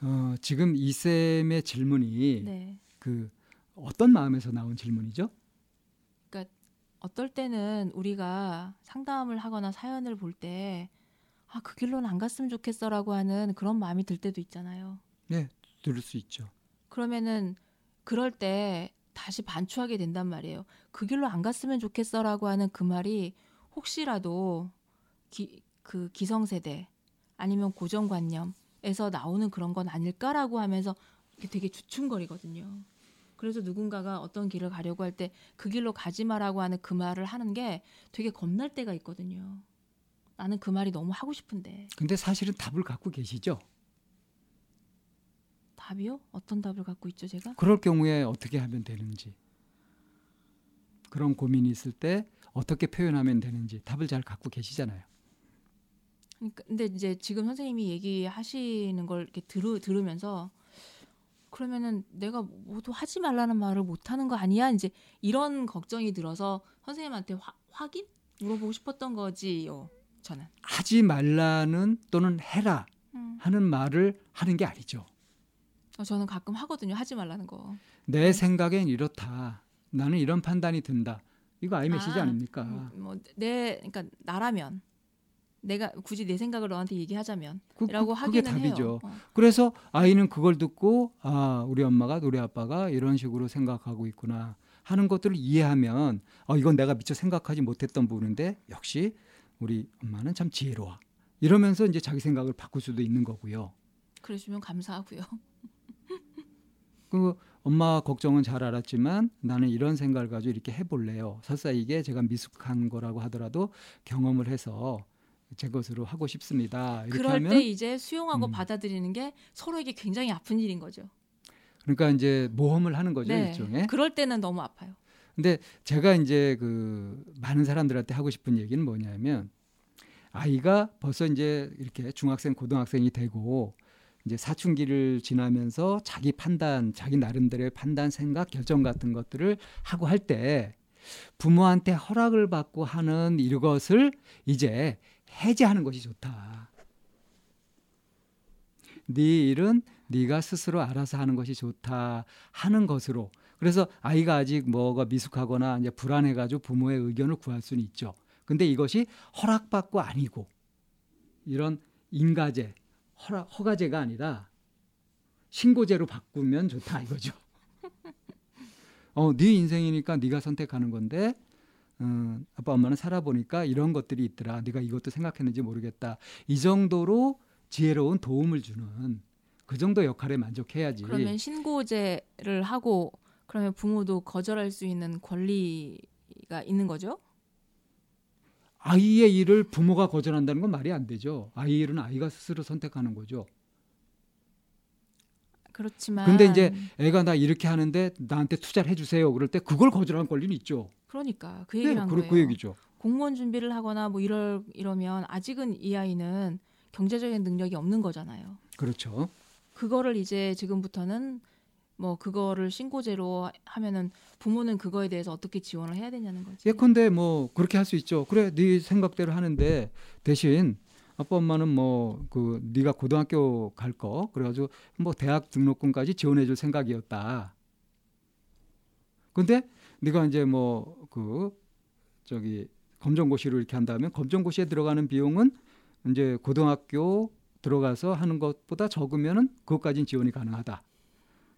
Speaker 2: 어, 지금 이 쌤의 질문이 네. 그 어떤 마음에서 나온 질문이죠?
Speaker 1: 그러니까 어떨 때는 우리가 상담을 하거나 사연을 볼 때 아, 그 길로는 안 갔으면 좋겠어라고 하는 그런 마음이 들 때도 있잖아요.
Speaker 2: 네, 들을 수 있죠.
Speaker 1: 그러면은 그럴 때 다시 반추하게 된단 말이에요. 그 길로 안 갔으면 좋겠어라고 하는 그 말이 혹시라도 기, 그 기성세대 아니면 고정관념 에서 나오는 그런 건 아닐까라고 하면서 되게 주춤거리거든요. 그래서 누군가가 어떤 길을 가려고 할 때 그 길로 가지 마라고 하는 그 말을 하는 게 되게 겁날 때가 있거든요. 나는 그 말이 너무 하고 싶은데.
Speaker 2: 근데 사실은 답을 갖고 계시죠?
Speaker 1: 답이요? 어떤 답을 갖고 있죠, 제가?
Speaker 2: 그럴 경우에 어떻게 하면 되는지. 그런 고민이 있을 때 어떻게 표현하면 되는지 답을 잘 갖고 계시잖아요.
Speaker 1: 그러니까 근데 이제 지금 선생님이 얘기하시는 걸 이렇게 들으, 들으면서 그러면은 내가 모두 하지 말라는 말을 못 하는 거 아니야? 이제 이런 걱정이 들어서 선생님한테 화, 확인 물어보고 싶었던 거지요. 저는
Speaker 2: 하지 말라는 또는 해라 음. 하는 말을 하는 게 아니죠.
Speaker 1: 어, 저는 가끔 하거든요. 하지 말라는 거.
Speaker 2: 내 네. 생각엔 이렇다. 나는 이런 판단이 든다. 이거 아이 메시지 아, 닙니까 음,
Speaker 1: 뭐내 그러니까 나라면 내가 굳이 내 생각을 너한테 얘기하자면 그, 라고 그, 하기는
Speaker 2: 그게 답이죠.
Speaker 1: 어.
Speaker 2: 그래서 아이는 그걸 듣고 아 우리 엄마가 우리 아빠가 이런 식으로 생각하고 있구나 하는 것들을 이해하면 어 이건 내가 미처 생각하지 못했던 부분인데 역시 우리 엄마는 참 지혜로워 이러면서 이제 자기 생각을 바꿀 수도 있는 거고요.
Speaker 1: 그래주면 감사하고요.
Speaker 2: 그 엄마 걱정은 잘 알았지만 나는 이런 생각을 가지고 이렇게 해볼래요. 설사 이게 제가 미숙한 거라고 하더라도 경험을 해서 제 것으로 하고 싶습니다.
Speaker 1: 그럴 때 이제 수용하고 음. 받아들이는 게 서로에게 굉장히 아픈 일인 거죠.
Speaker 2: 그러니까 이제 모험을 하는 거죠 네. 일종의.
Speaker 1: 그럴 때는 너무 아파요.
Speaker 2: 근데 제가 이제 그 많은 사람들한테 하고 싶은 얘기는 뭐냐면 아이가 벌써 이제 이렇게 중학생 고등학생이 되고 이제 사춘기를 지나면서 자기 판단, 자기 나름대로의 판단, 생각, 결정 같은 것들을 하고 할 때 부모한테 허락을 받고 하는 이것을 이제 해제하는 것이 좋다. 네 일은 네가 스스로 알아서 하는 것이 좋다 하는 것으로 그래서 아이가 아직 뭐가 미숙하거나 이제 불안해가지고 부모의 의견을 구할 수는 있죠. 근데 이것이 허락받고 아니고 이런 인가제, 허락, 허가제가 아니라 신고제로 바꾸면 좋다 이거죠. 어, 네 인생이니까 네가 선택하는 건데 음, 아빠 엄마는 살아보니까 이런 것들이 있더라. 네가 이것도 생각했는지 모르겠다. 이 정도로 지혜로운 도움을 주는 그 정도 역할에 만족해야지.
Speaker 1: 그러면 신고제를 하고 그러면 부모도 거절할 수 있는 권리가 있는 거죠?
Speaker 2: 아이의 일을 부모가 거절한다는 건 말이 안 되죠. 아이 일은 아이가 스스로 선택하는 거죠.
Speaker 1: 그렇지만
Speaker 2: 근데 이제 애가 나 이렇게 하는데 나한테 투자를 해주세요. 그럴 때 그걸 거절하는 권리는 있죠.
Speaker 1: 그러니까 그 얘기를 네, 한 그, 거예요.
Speaker 2: 그 얘기죠.
Speaker 1: 공무원 준비를 하거나 뭐 이럴 이러면 아직은 이 아이는 경제적인 능력이 없는 거잖아요.
Speaker 2: 그렇죠.
Speaker 1: 그거를 이제 지금부터는 뭐 그거를 신고제로 하면은 부모는 그거에 대해서 어떻게 지원을 해야 되냐는 거지.
Speaker 2: 예컨대 뭐 그렇게 할 수 있죠. 그래 네 생각대로 하는데 대신 아빠 엄마는 뭐 그 네가 고등학교 갈 거 그래가지고 뭐 대학 등록금까지 지원해줄 생각이었다. 근데 네가 이제 뭐 그 저기 검정고시를 이렇게 한다면 검정고시에 들어가는 비용은 이제 고등학교 들어가서 하는 것보다 적으면은 그것까지는 지원이 가능하다.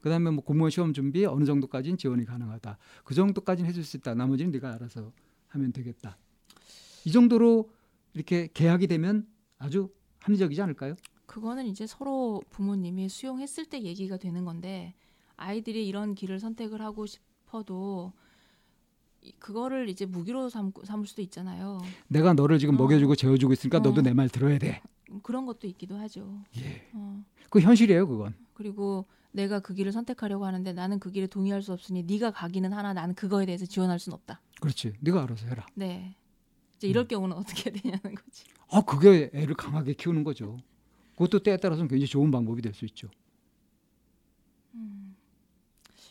Speaker 2: 그다음에 뭐 공무원 시험 준비 어느 정도까지는 지원이 가능하다. 그 정도까지는 해줄 수 있다. 나머지는 네가 알아서 하면 되겠다. 이 정도로 이렇게 계약이 되면 아주 합리적이지 않을까요?
Speaker 1: 그거는 이제 서로 부모님이 수용했을 때 얘기가 되는 건데 아이들이 이런 길을 선택을 하고 싶어도 그거를 이제 무기로 삼, 삼을 수도 있잖아요.
Speaker 2: 내가 너를 지금 어. 먹여주고 재워주고 있으니까 어. 너도 내 말 들어야 돼.
Speaker 1: 그런 것도 있기도 하죠.
Speaker 2: 예. 어. 그 현실이에요, 그건.
Speaker 1: 그리고 내가 그 길을 선택하려고 하는데 나는 그 길에 동의할 수 없으니 네가 가기는 하나 나는 그거에 대해서 지원할 수는 없다.
Speaker 2: 그렇지. 네가 알아서 해라.
Speaker 1: 네. 이제 이럴 음. 경우는 어떻게 해야 되냐는 거지.
Speaker 2: 아, 그게 애를 강하게 키우는 거죠. 그것도 때에 따라서는 굉장히 좋은 방법이 될 수 있죠.
Speaker 1: 음.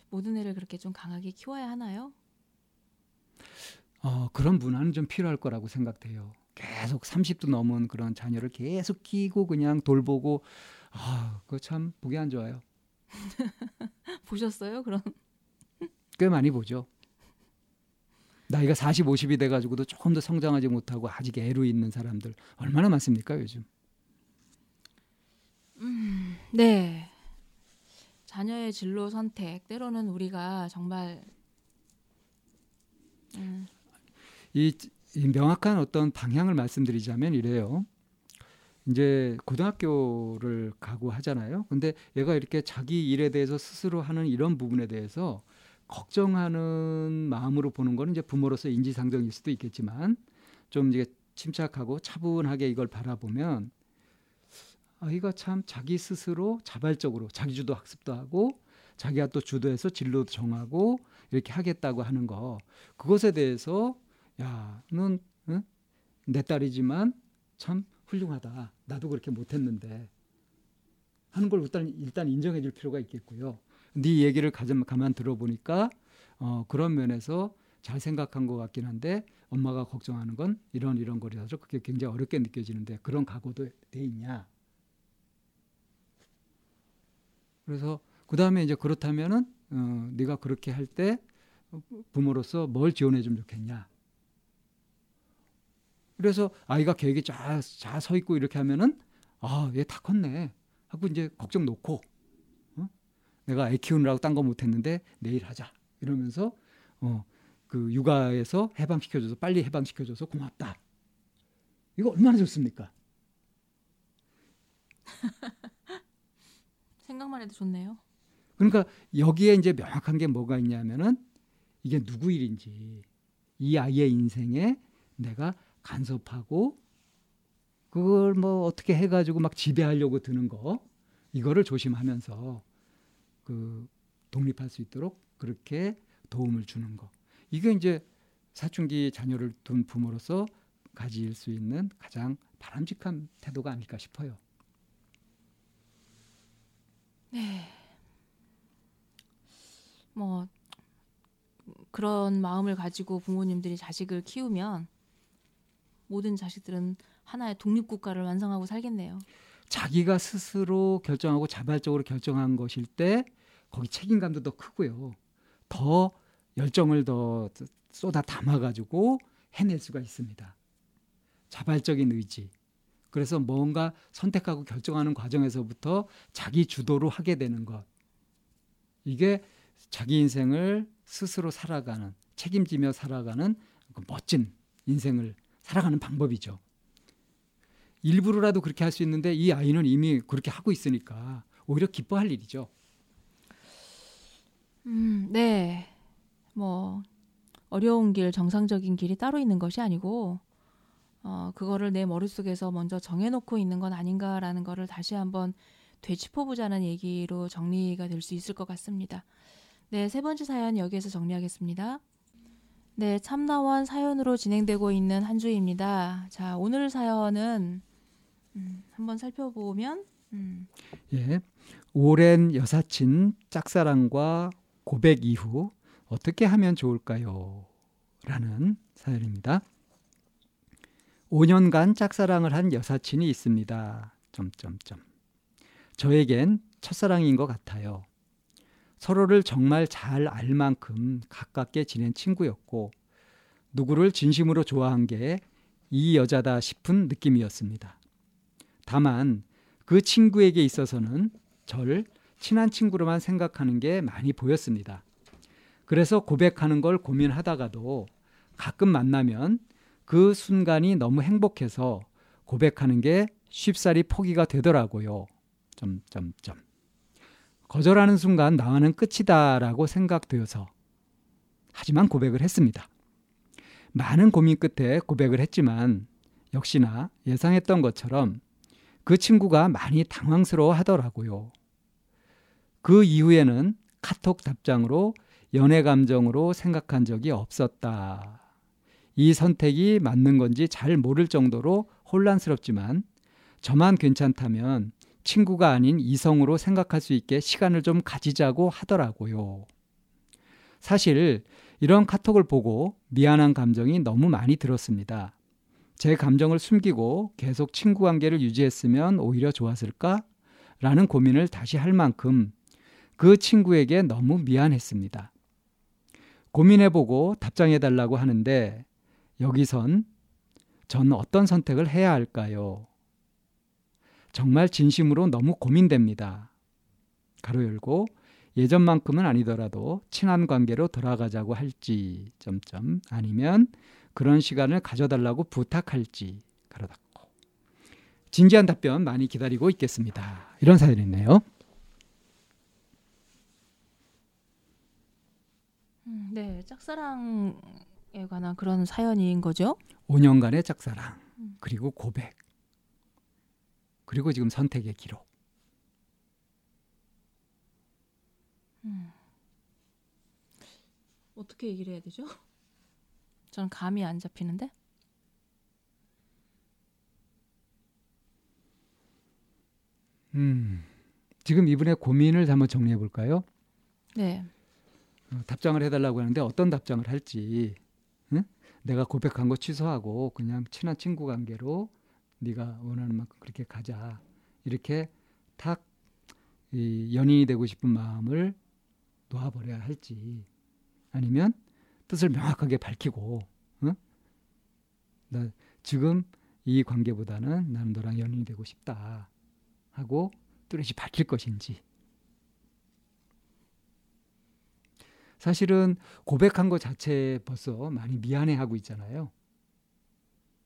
Speaker 1: 모든 애를 그렇게 좀 강하게 키워야 하나요?
Speaker 2: 어, 그런 문화는 좀 필요할 거라고 생각돼요. 계속 30도 넘은 그런 자녀를 계속 키고 그냥 돌보고 아, 그거 참 보기 안 좋아요.
Speaker 1: 보셨어요? 그럼
Speaker 2: 꽤 많이 보죠. 나이가 40, 50이 돼 가지고도 조금 더 성장하지 못하고 아직 애로 있는 사람들 얼마나 많습니까, 요즘?
Speaker 1: 음, 네. 자녀의 진로 선택 때로는 우리가 정말
Speaker 2: 음. 이, 이 명확한 어떤 방향을 말씀드리자면 이래요. 이제 고등학교를 가고 하잖아요. 근데 얘가 이렇게 자기 일에 대해서 스스로 하는 이런 부분에 대해서 걱정하는 마음으로 보는 거는 이제 부모로서 인지상정일 수도 있겠지만 좀 이제 침착하고 차분하게 이걸 바라보면 아이가 참 자기 스스로 자발적으로 자기주도 학습도 하고 자기가 또 주도해서 진로도 정하고 이렇게 하겠다고 하는 거 그것에 대해서 야, 넌 응? 내 딸이지만 참 훌륭하다. 나도 그렇게 못했는데 하는 걸 일단 일단 인정해 줄 필요가 있겠고요. 네 얘기를 가만 가만 들어보니까 어, 그런 면에서 잘 생각한 것 같긴 한데 엄마가 걱정하는 건 이런 이런 거라서 그게 굉장히 어렵게 느껴지는데 그런 각오도 돼 있냐? 그래서 그 다음에 이제 그렇다면은 어, 네가 그렇게 할 때 부모로서 뭘 지원해 주면 좋겠냐? 그래서 아이가 계획이 잘서 있고 이렇게 하면은 아, 얘 다 컸네. 하고 이제 걱정 놓고 어? 내가 애 키우느라고 딴 거 못했는데 내일 하자 이러면서 어, 그 육아에서 해방시켜줘서 빨리 해방시켜줘서 고맙다. 이거 얼마나 좋습니까?
Speaker 1: 생각만 해도 좋네요.
Speaker 2: 그러니까 여기에 이제 명확한 게 뭐가 있냐면은 이게 누구 일인지 이 아이의 인생에 내가 간섭하고 그걸 뭐 어떻게 해가지고 막 지배하려고 드는 거 이거를 조심하면서 그 독립할 수 있도록 그렇게 도움을 주는 거 이게 이제 사춘기 자녀를 둔 부모로서 가질 수 있는 가장 바람직한 태도가 아닐까 싶어요.
Speaker 1: 네. 뭐 그런 마음을 가지고 부모님들이 자식을 키우면 모든 자식들은 하나의 독립국가를 완성하고 살겠네요.
Speaker 2: 자기가 스스로 결정하고 자발적으로 결정한 것일 때 거기 책임감도 더 크고요. 더 열정을 더 쏟아 담아가지고 해낼 수가 있습니다. 자발적인 의지. 그래서 뭔가 선택하고 결정하는 과정에서부터 자기 주도로 하게 되는 것. 이게 자기 인생을 스스로 살아가는, 책임지며 살아가는 그 멋진 인생을 살아가는 방법이죠. 일부러라도 그렇게 할 수 있는데 이 아이는 이미 그렇게 하고 있으니까 오히려 기뻐할 일이죠.
Speaker 1: 음, 네. 뭐 어려운 길, 정상적인 길이 따로 있는 것이 아니고 어, 그거를 내 머릿속에서 먼저 정해놓고 있는 건 아닌가라는 거를 다시 한번 되짚어보자는 얘기로 정리가 될 수 있을 것 같습니다. 네, 세 번째 사연 여기에서 정리하겠습니다. 네, 참나원 사연으로 진행되고 있는 한 주입니다. 자, 오늘 사연은 음, 한번 살펴보면 음.
Speaker 2: 예, 오랜 여사친 짝사랑과 고백 이후 어떻게 하면 좋을까요? 라는 사연입니다. 5년간 짝사랑을 한 여사친이 있습니다. 점점점. 저에겐 첫사랑인 것 같아요. 서로를 정말 잘 알 만큼 가깝게 지낸 친구였고 누구를 진심으로 좋아한 게 이 여자다 싶은 느낌이었습니다. 다만 그 친구에게 있어서는 절 친한 친구로만 생각하는 게 많이 보였습니다. 그래서 고백하는 걸 고민하다가도 가끔 만나면 그 순간이 너무 행복해서 고백하는 게 쉽사리 포기가 되더라고요. 점점점. 거절하는 순간 나와는 끝이다라고 생각되어서 하지만 고백을 했습니다. 많은 고민 끝에 고백을 했지만 역시나 예상했던 것처럼 그 친구가 많이 당황스러워 하더라고요. 그 이후에는 카톡 답장으로 연애 감정으로 생각한 적이 없었다. 이 선택이 맞는 건지 잘 모를 정도로 혼란스럽지만 저만 괜찮다면 친구가 아닌 이성으로 생각할 수 있게 시간을 좀 가지자고 하더라고요. 사실 이런 카톡을 보고 미안한 감정이 너무 많이 들었습니다. 제 감정을 숨기고 계속 친구 관계를 유지했으면 오히려 좋았을까? 라는 고민을 다시 할 만큼 그 친구에게 너무 미안했습니다. 고민해보고 답장해달라고 하는데 여기선 전 어떤 선택을 해야 할까요? 정말 진심으로 너무 고민됩니다. 가로 열고 예전만큼은 아니더라도 친한 관계로 돌아가자고 할지 점점 아니면 그런 시간을 가져달라고 부탁할지 가로 닫고 진지한 답변 많이 기다리고 있겠습니다. 이런 사연이 있네요.
Speaker 1: 음, 네, 짝사랑에 관한 그런 사연인 거죠.
Speaker 2: 5년간의 짝사랑 음. 그리고 고백 그리고 지금 선택의 기록.
Speaker 1: 음. 어떻게 얘기를 해야 되죠? 저는 감이 안 잡히는데.
Speaker 2: 음, 지금 이분의 고민을 한번 정리해 볼까요?
Speaker 1: 네.
Speaker 2: 어, 답장을 해달라고 하는데 어떤 답장을 할지, 응? 내가 고백한 거 취소하고 그냥 친한 친구 관계로 네가 원하는 만큼 그렇게 가자. 이렇게 탁 이 연인이 되고 싶은 마음을 놓아버려야 할지 아니면 뜻을 명확하게 밝히고 어? 나 지금 이 관계보다는 나는 너랑 연인이 되고 싶다 하고 뚜렷이 밝힐 것인지 사실은 고백한 것 자체에 벌써 많이 미안해하고 있잖아요.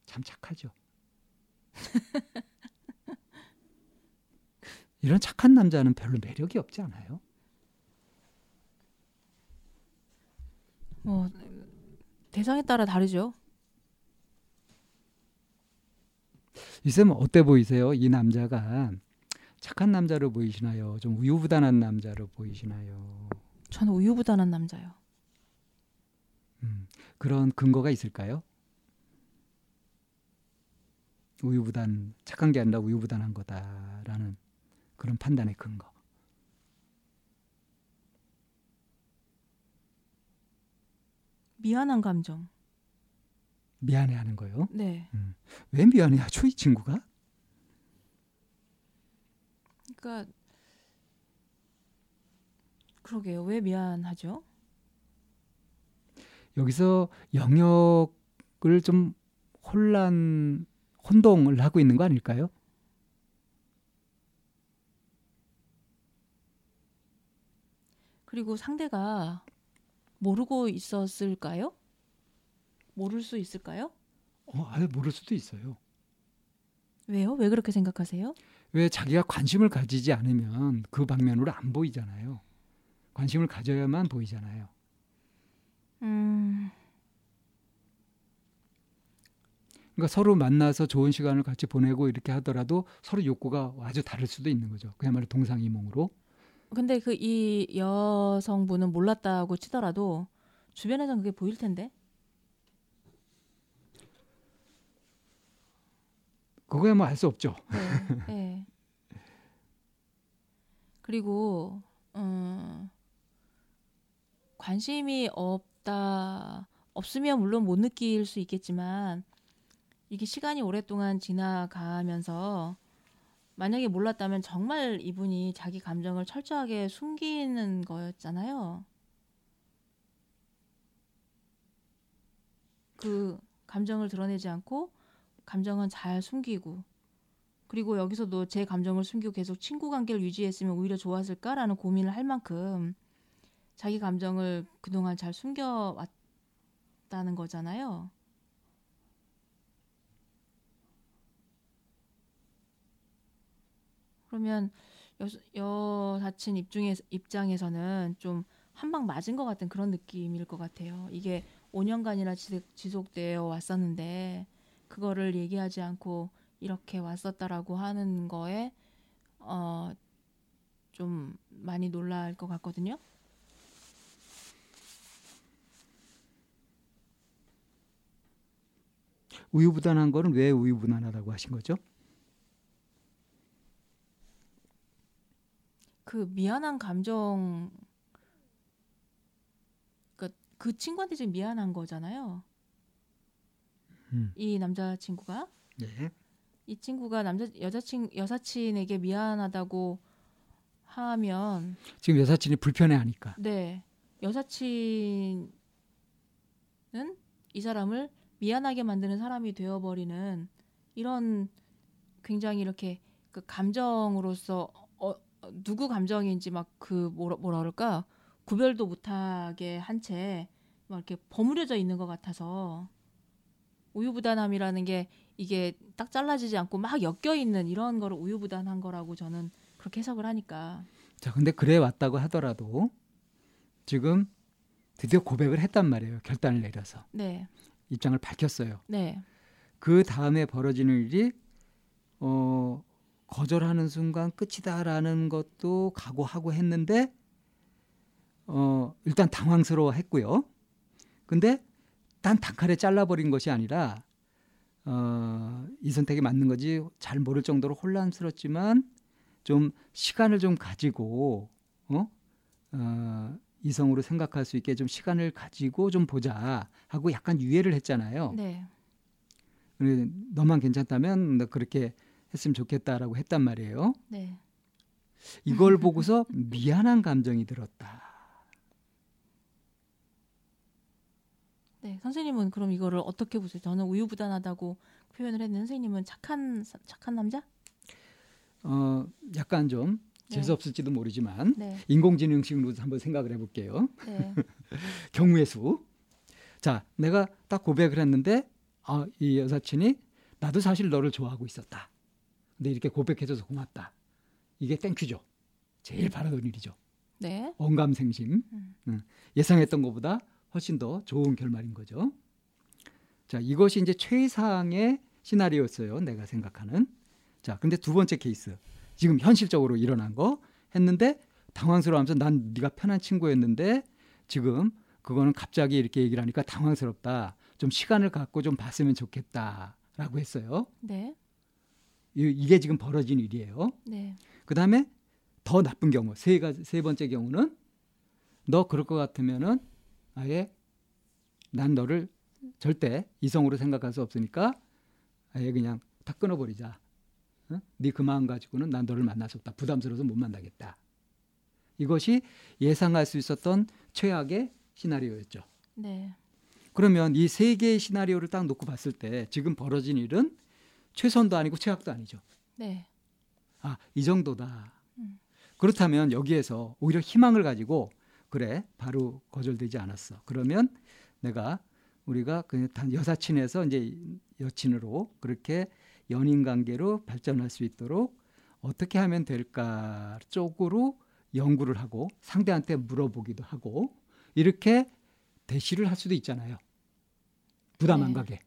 Speaker 2: 참 착하죠. 이런 착한 남자는 별로 매력이 없지 않아요?
Speaker 1: 뭐 대상에 따라 다르죠.
Speaker 2: 이쌤 어때 보이세요? 이 남자가 착한 남자로 보이시나요? 좀 우유부단한 남자로 보이시나요?
Speaker 1: 저는 우유부단한 남자요.
Speaker 2: 음, 그런 근거가 있을까요? 우유부단 착한 게 아니라 우유부단한 거다라는 그런 판단의 근거.
Speaker 1: 미안한 감정.
Speaker 2: 미안해하는 거요?
Speaker 1: 네. 음.
Speaker 2: 왜 미안해하죠 이 친구가?
Speaker 1: 그러니까 그러게요. 왜 미안하죠?
Speaker 2: 여기서 영역을 좀 혼란 혼동을 하고 있는 거 아닐까요?
Speaker 1: 그리고 상대가 모르고 있었을까요? 모를 수 있을까요?
Speaker 2: 어, 아예 모를 수도 있어요.
Speaker 1: 왜요? 왜 그렇게 생각하세요?
Speaker 2: 왜 자기가 관심을 가지지 않으면 그 방면으로 안 보이잖아요. 관심을 가져야만 보이잖아요. 음. 그러니까 서로 만나서 좋은 시간을 같이 보내고 이렇게 하더라도 서로 욕구가 아주 다를 수도 있는 거죠. 그야말로 동상이몽으로.
Speaker 1: 근데 그 이 여성분은 몰랐다고 치더라도 주변에선 그게 보일 텐데.
Speaker 2: 그거야 뭐 알 수 없죠.
Speaker 1: 네, 네. 그리고 음, 관심이 없다 없으면 물론 못 느낄 수 있겠지만 이게 시간이 오랫동안 지나가면서 만약에 몰랐다면 정말 이분이 자기 감정을 철저하게 숨기는 거였잖아요. 그 감정을 드러내지 않고 감정은 잘 숨기고 그리고 여기서도 제 감정을 숨기고 계속 친구 관계를 유지했으면 오히려 좋았을까라는 고민을 할 만큼 자기 감정을 그동안 잘 숨겨왔다는 거잖아요. 그러면 여, 여사친 입중에, 입장에서는 좀 한 방 맞은 것 같은 그런 느낌일 것 같아요. 이게 5년간이나 지속, 되어 왔었는데 그거를 얘기하지 않고 이렇게 왔었다라고 하는 거에 어, 좀 많이 놀랄 것 같거든요.
Speaker 2: 우유부단한 거는 왜 우유부단하다고 하신 거죠?
Speaker 1: 그 미안한 감정 그, 그 친구한테 지금 미안한 거잖아요. 음. 이 남자 친구가
Speaker 2: 네.
Speaker 1: 이 친구가 남자 여자친 여사친에게 미안하다고 하면
Speaker 2: 지금 여사친이 불편해하니까.
Speaker 1: 네, 여사친은 이 사람을 미안하게 만드는 사람이 되어버리는 이런 굉장히 이렇게 그 감정으로서 어, 누구 감정인지 막 그 뭐라, 뭐라 그럴까 구별도 못하게 한 채 막 이렇게 버무려져 있는 것 같아서 우유부단함이라는 게 이게 딱 잘라지지 않고 막 엮여 있는 이런 거를 우유부단한 거라고 저는 그렇게 해석을 하니까.
Speaker 2: 자, 근데 그래 왔다고 하더라도 지금 드디어 고백을 했단 말이에요. 결단을 내려서.
Speaker 1: 네.
Speaker 2: 입장을 밝혔어요.
Speaker 1: 네.
Speaker 2: 그 다음에 벌어지는 일이 어 거절하는 순간 끝이다라는 것도 각오하고 했는데 어 일단 당황스러워 했고요. 근데 단 단칼에 잘라버린 것이 아니라 어, 이 선택이 맞는 거지 잘 모를 정도로 혼란스럽지만 좀 시간을 좀 가지고 어? 어, 이성으로 생각할 수 있게 좀 시간을 가지고 좀 보자 하고 약간 유예를 했잖아요.
Speaker 1: 네.
Speaker 2: 너만 괜찮다면 너 그렇게 했으면 좋겠다라고 했단 말이에요.
Speaker 1: 네.
Speaker 2: 이걸 보고서 미안한 감정이 들었다.
Speaker 1: 네, 선생님은 그럼 이거를 어떻게 보세요? 저는 우유부단하다고 표현을 했는데 선생님은 착한 착한 남자?
Speaker 2: 어, 약간 좀 네. 재수 없을지도 모르지만
Speaker 1: 네.
Speaker 2: 인공지능식으로 한번 생각을 해볼게요.
Speaker 1: 네.
Speaker 2: 경우의 수. 자, 내가 딱 고백을 했는데 아, 이 여사친이 나도 사실 너를 좋아하고 있었다. 근데 이렇게 고백해줘서 고맙다. 이게 thank you죠. 제일 바라던 일이죠.
Speaker 1: 네.
Speaker 2: 언감생심. 음. 응. 예상했던 것보다 훨씬 더 좋은 결말인 거죠. 자, 이것이 이제 최상의 시나리오였어요. 내가 생각하는. 자, 근데 두 번째 케이스. 지금 현실적으로 일어난 거 했는데 당황스러워하면서 난 네가 편한 친구였는데 지금 그거는 갑자기 이렇게 얘기를 하니까 당황스럽다. 좀 시간을 갖고 좀 봤으면 좋겠다라고 했어요.
Speaker 1: 네.
Speaker 2: 이, 게 지금 벌어진 일이에요.
Speaker 1: 네.
Speaker 2: 그다음에 더 나쁜 경우 세 가지 세 번째 경우는 너 그럴 것 같으면은 아예 난 너를 절대 이성으로 생각할 수 없으니까 아예 그냥 다 끊어버리자. 어? 네그 마음 가지고는 난 너를 만날 수 없다. 부담스러워서 못 만나겠다. 이것이 예상할 수 있었던 최악의 시나리오였죠.
Speaker 1: 네.
Speaker 2: 그러면 이 세 개의 시나리오를 딱 놓고 봤을 때 지금 벌어진 일은 최선도 아니고 최악도 아니죠.
Speaker 1: 네.
Speaker 2: 아, 이 정도다. 음. 그렇다면 여기에서 오히려 희망을 가지고 그래 바로 거절되지 않았어. 그러면 내가 우리가 그 여사친에서 이제 여친으로 그렇게 연인 관계로 발전할 수 있도록 어떻게 하면 될까 쪽으로 연구를 하고 상대한테 물어보기도 하고 이렇게 대시를 할 수도 있잖아요. 부담 안 네. 가게.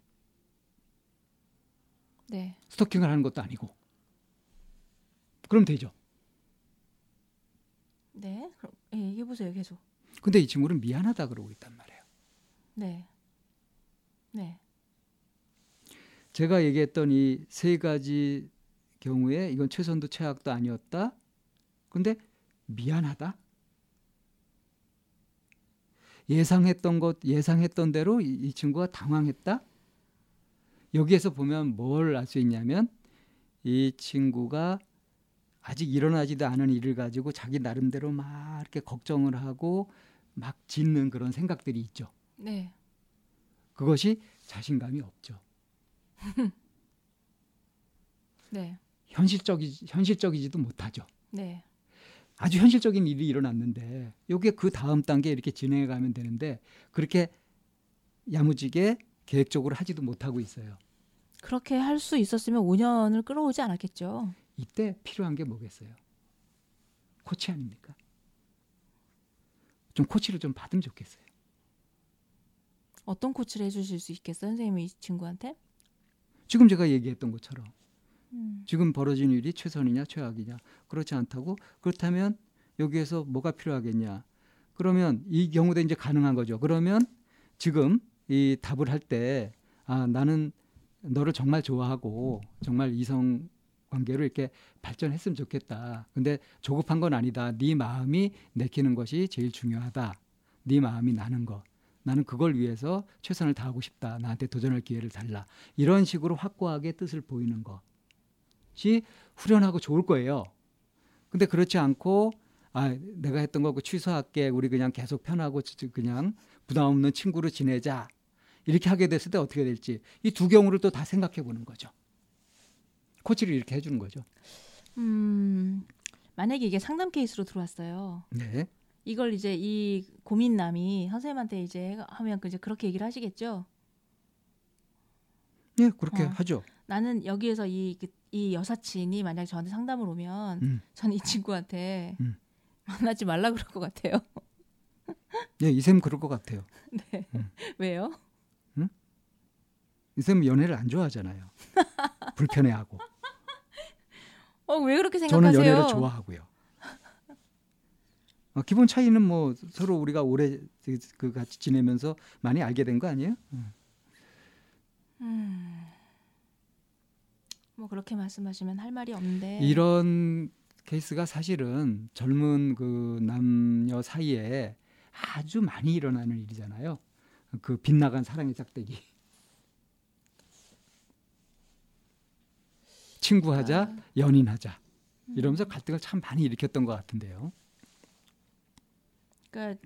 Speaker 1: 네.
Speaker 2: 스토킹을 하는 것도 아니고. 그럼 되죠.
Speaker 1: 네. 그럼 예, 얘기해 보세요, 계속.
Speaker 2: 근데 이 친구는 미안하다 그러고 있단 말이에요.
Speaker 1: 네. 네.
Speaker 2: 제가 얘기했던 이 세 가지 경우에 이건 최선도 최악도 아니었다. 근데 미안하다. 예상했던 것 예상했던 대로 이, 이 친구가 당황했다. 여기에서 보면 뭘 알 수 있냐면 이 친구가 아직 일어나지도 않은 일을 가지고 자기 나름대로 막 이렇게 걱정을 하고 막 짓는 그런 생각들이 있죠.
Speaker 1: 네.
Speaker 2: 그것이 자신감이 없죠.
Speaker 1: 네.
Speaker 2: 현실적이 현실적이지도 못하죠.
Speaker 1: 네.
Speaker 2: 아주 현실적인 일이 일어났는데 요게 그 다음 단계 이렇게 진행해 가면 되는데 그렇게 야무지게 계획적으로 하지도 못하고 있어요.
Speaker 1: 그렇게 할 수 있었으면 5년을 끌어오지 않았겠죠.
Speaker 2: 이때 필요한 게 뭐겠어요? 코치 아닙니까? 좀 코치를 좀 받으면 좋겠어요.
Speaker 1: 어떤 코치를 해주실 수 있겠어요, 선생님이 이 친구한테?
Speaker 2: 지금 제가 얘기했던 것처럼
Speaker 1: 음.
Speaker 2: 지금 벌어진 일이 최선이냐 최악이냐 그렇지 않다고 그렇다면 여기에서 뭐가 필요하겠냐 그러면 이 경우도 이제 가능한 거죠 그러면 지금 이 답을 할 때 아 나는 너를 정말 좋아하고 정말 이성 관계로 이렇게 발전했으면 좋겠다. 근데 조급한 건 아니다. 네 마음이 내키는 것이 제일 중요하다. 네 마음이 나는 것 나는 그걸 위해서 최선을 다하고 싶다. 나한테 도전할 기회를 달라. 이런 식으로 확고하게 뜻을 보이는 것 것이 후련하고 좋을 거예요. 근데 그렇지 않고 아 내가 했던 거 취소할게. 우리 그냥 계속 편하고 그냥 부담 없는 친구로 지내자 이렇게 하게 됐을 때 어떻게 될지 이 두 경우를 또 다 생각해 보는 거죠. 코치를 이렇게 해주는 거죠.
Speaker 1: 음 만약에 이게 상담 케이스로 들어왔어요.
Speaker 2: 네.
Speaker 1: 이걸 이제 이 고민남이 선생님한테 이제 하면 이제 그렇게 얘기를 하시겠죠.
Speaker 2: 예, 그렇게
Speaker 1: 어.
Speaker 2: 하죠.
Speaker 1: 나는 여기에서 이, 그, 이 여사친이 만약 저한테 상담을 오면 음. 저는 이 친구한테 음. 만나지 말라 그럴 것 같아요.
Speaker 2: 네, 이쌤 그럴 것 같아요.
Speaker 1: 네. 음. 왜요?
Speaker 2: 응? 이쌤 연애를 안 좋아하잖아요. 불편해하고.
Speaker 1: 어, 왜 그렇게 생각하세요?
Speaker 2: 저는 연애를 좋아하고요. 어, 기본 차이는 뭐 서로 우리가 오래 그 같이 지내면서 많이 알게 된 거 아니에요? 음.
Speaker 1: 음. 뭐 그렇게 말씀하시면 할 말이 없는데
Speaker 2: 이런 케이스가 사실은 젊은 그 남녀 사이에 아주 많이 일어나는 일이잖아요. 그 빗나간 사랑의 짝대기. 친구하자, 아. 연인하자. 이러면서 음. 갈등을 참 많이 일으켰던 것 같은데요.
Speaker 1: 그러니까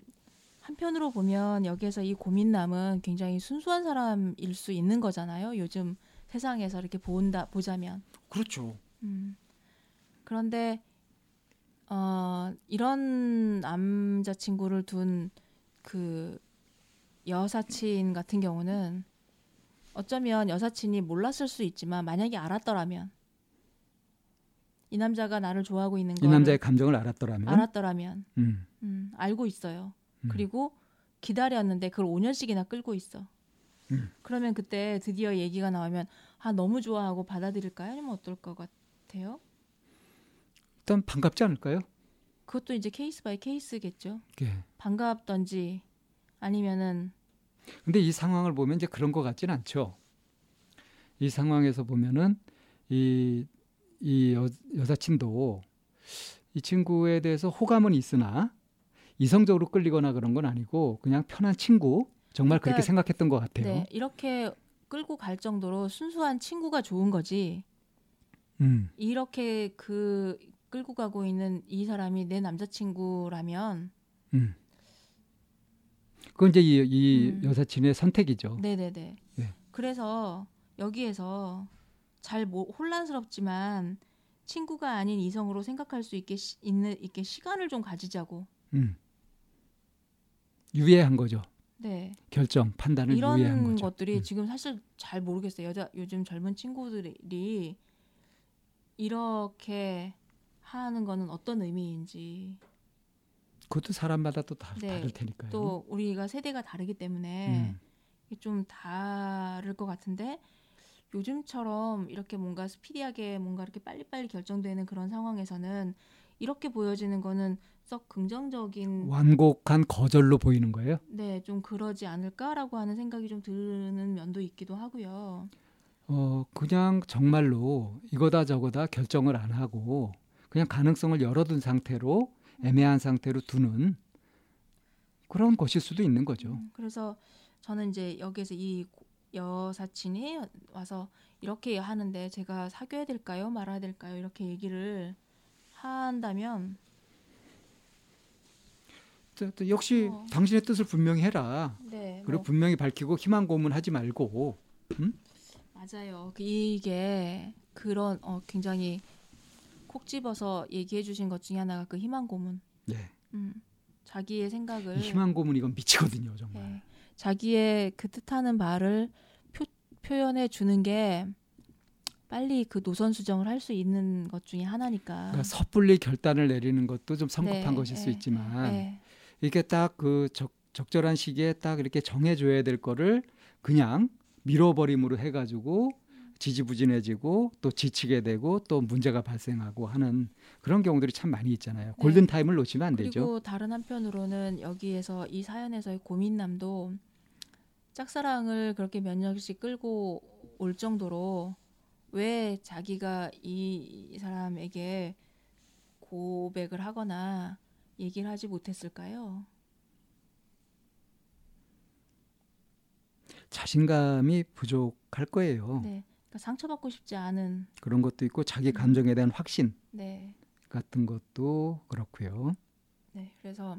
Speaker 1: 한편으로 보면 여기에서 이 고민남은 굉장히 순수한 사람일 수 있는 거잖아요. 요즘 세상에서 이렇게 본다 보자면.
Speaker 2: 그렇죠.
Speaker 1: 음. 그런데 어, 이런 남자 친구를 둔 그 여사친 같은 경우는 어쩌면 여사친이 몰랐을 수 있지만 만약에 알았더라면 이 남자가 나를 좋아하고 있는 걸
Speaker 2: 이 남자의 감정을 알았더라면
Speaker 1: 알았더라면 음. 음, 알고 있어요. 음. 그리고 기다렸는데 그걸 5년씩이나 끌고 있어. 음. 그러면 그때 드디어 얘기가 나오면 아 너무 좋아하고 받아들일까요? 아니면 어떨 것 같아요?
Speaker 2: 일단 반갑지 않을까요?
Speaker 1: 그것도 이제 case by case겠죠.
Speaker 2: 네.
Speaker 1: 반갑던지 아니면은
Speaker 2: 근데 이 상황을 보면 이제 그런 것 같지는 않죠. 이 상황에서 보면은 이, 이 여, 여사친도 이 친구에 대해서 호감은 있으나 이성적으로 끌리거나 그런 건 아니고 그냥 편한 친구 정말 그러니까, 그렇게 생각했던 것 같아요. 네,
Speaker 1: 이렇게 끌고 갈 정도로 순수한 친구가 좋은 거지.
Speaker 2: 음.
Speaker 1: 이렇게 그 끌고 가고 있는 이 사람이 내 남자친구라면.
Speaker 2: 음. 그건 이제 이, 이 음. 여사친의 선택이죠.
Speaker 1: 네네네. 네. 그래서 여기에서 잘 모, 혼란스럽지만 친구가 아닌 이성으로 생각할 수 있게 시, 있는 있게 시간을 좀 가지자고.
Speaker 2: 음. 유예한 거죠.
Speaker 1: 네.
Speaker 2: 결정 판단을
Speaker 1: 이런
Speaker 2: 유예한 거죠.
Speaker 1: 것들이 음. 지금 사실 잘 모르겠어요. 여자 요즘 젊은 친구들이 이렇게 하는 거는 어떤 의미인지.
Speaker 2: 그것도 사람마다 또 다, 네. 다를 테니까요.
Speaker 1: 또 우리가 세대가 다르기 때문에 음. 좀 다를 것 같은데 요즘처럼 이렇게 뭔가 스피디하게 뭔가 이렇게 빨리빨리 결정되는 그런 상황에서는 이렇게 보여지는 거는 썩 긍정적인
Speaker 2: 완곡한 거절로 보이는 거예요?
Speaker 1: 네, 좀 그러지 않을까라고 하는 생각이 좀 드는 면도 있기도 하고요.
Speaker 2: 어, 그냥 정말로 이거다 저거다 결정을 안 하고 그냥 가능성을 열어둔 상태로 애매한 상태로 두는 그런 것일 수도 있는 거죠. 음,
Speaker 1: 그래서 저는 이제 여기에서 이 여사친이 와서 이렇게 하는데 제가 사귀어야 될까요? 말아야 될까요? 이렇게 얘기를 한다면
Speaker 2: 역시 어. 당신의 뜻을 분명히 해라. 네, 그리고 뭐. 분명히 밝히고 희망 고문하지 말고. 음?
Speaker 1: 맞아요. 이게 그런 어, 굉장히 콕 집어서 얘기해 주신 것 중에 하나가 그 희망 고문. 네. 음, 자기의 생각을
Speaker 2: 희망 고문 이건 미치거든요, 정말. 네,
Speaker 1: 자기의 그 뜻하는 바를 표, 표현해 주는 게 빨리 그 노선 수정을 할 수 있는 것 중에 하나니까.
Speaker 2: 그러니까 섣불리 결단을 내리는 것도 좀 성급한 네, 것일 네, 수 있지만 네. 이렇게 딱 그 적절한 시기에 딱 이렇게 정해줘야 될 거를 그냥 밀어버림으로 해가지고 지지부진해지고 또 지치게 되고 또 문제가 발생하고 하는 그런 경우들이 참 많이 있잖아요. 네. 골든 타임을 놓치면 안
Speaker 1: 그리고
Speaker 2: 되죠.
Speaker 1: 그리고 다른 한편으로는 여기에서 이 사연에서의 고민남도 짝사랑을 그렇게 몇 년씩 끌고 올 정도로 왜 자기가 이 사람에게 고백을 하거나 얘기를 하지 못했을까요?
Speaker 2: 자신감이 부족할 거예요.
Speaker 1: 네. 그러니까 상처받고 싶지 않은
Speaker 2: 그런 것도 있고 자기 음. 감정에 대한 확신 네. 같은 것도 그렇고요.
Speaker 1: 네. 그래서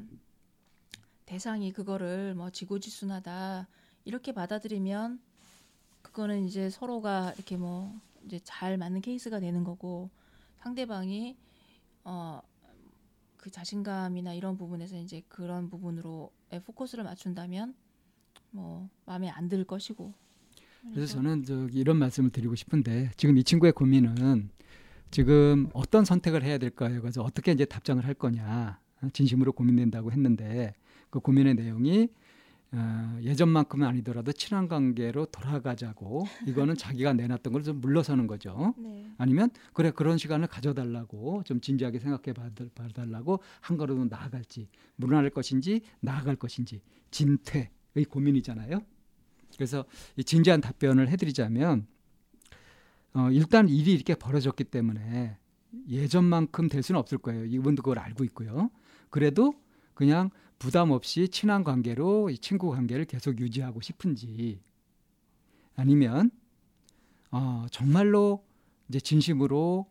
Speaker 1: 대상이 그거를 뭐 지고지순하다 이렇게 받아들이면 그거는 이제 서로가 이렇게 뭐 이제 잘 맞는 케이스가 되는 거고 상대방이 어 그 자신감이나 이런 부분에서 이제 그런 부분으로 포커스를 맞춘다면 뭐 마음에 안 들 것이고
Speaker 2: 그래서 저는 저기 이런 말씀을 드리고 싶은데 지금 이 친구의 고민은 지금 어떤 선택을 해야 될까요? 그래서 어떻게 이제 답장을 할 거냐 진심으로 고민된다고 했는데 그 고민의 내용이 어, 예전만큼은 아니더라도 친한 관계로 돌아가자고 이거는 자기가 내놨던 걸 좀 물러서는 거죠. 네. 아니면 그래 그런 시간을 가져달라고 좀 진지하게 생각해 봐달라고 한 걸음 나아갈지 물러날 것인지 나아갈 것인지 진퇴의 고민이잖아요. 그래서 이 진지한 답변을 해드리자면 어, 일단 일이 이렇게 벌어졌기 때문에 예전만큼 될 수는 없을 거예요. 이분도 그걸 알고 있고요. 그래도 그냥 부담 없이 친한 관계로 이 친구 관계를 계속 유지하고 싶은지 아니면 어, 정말로 이제 진심으로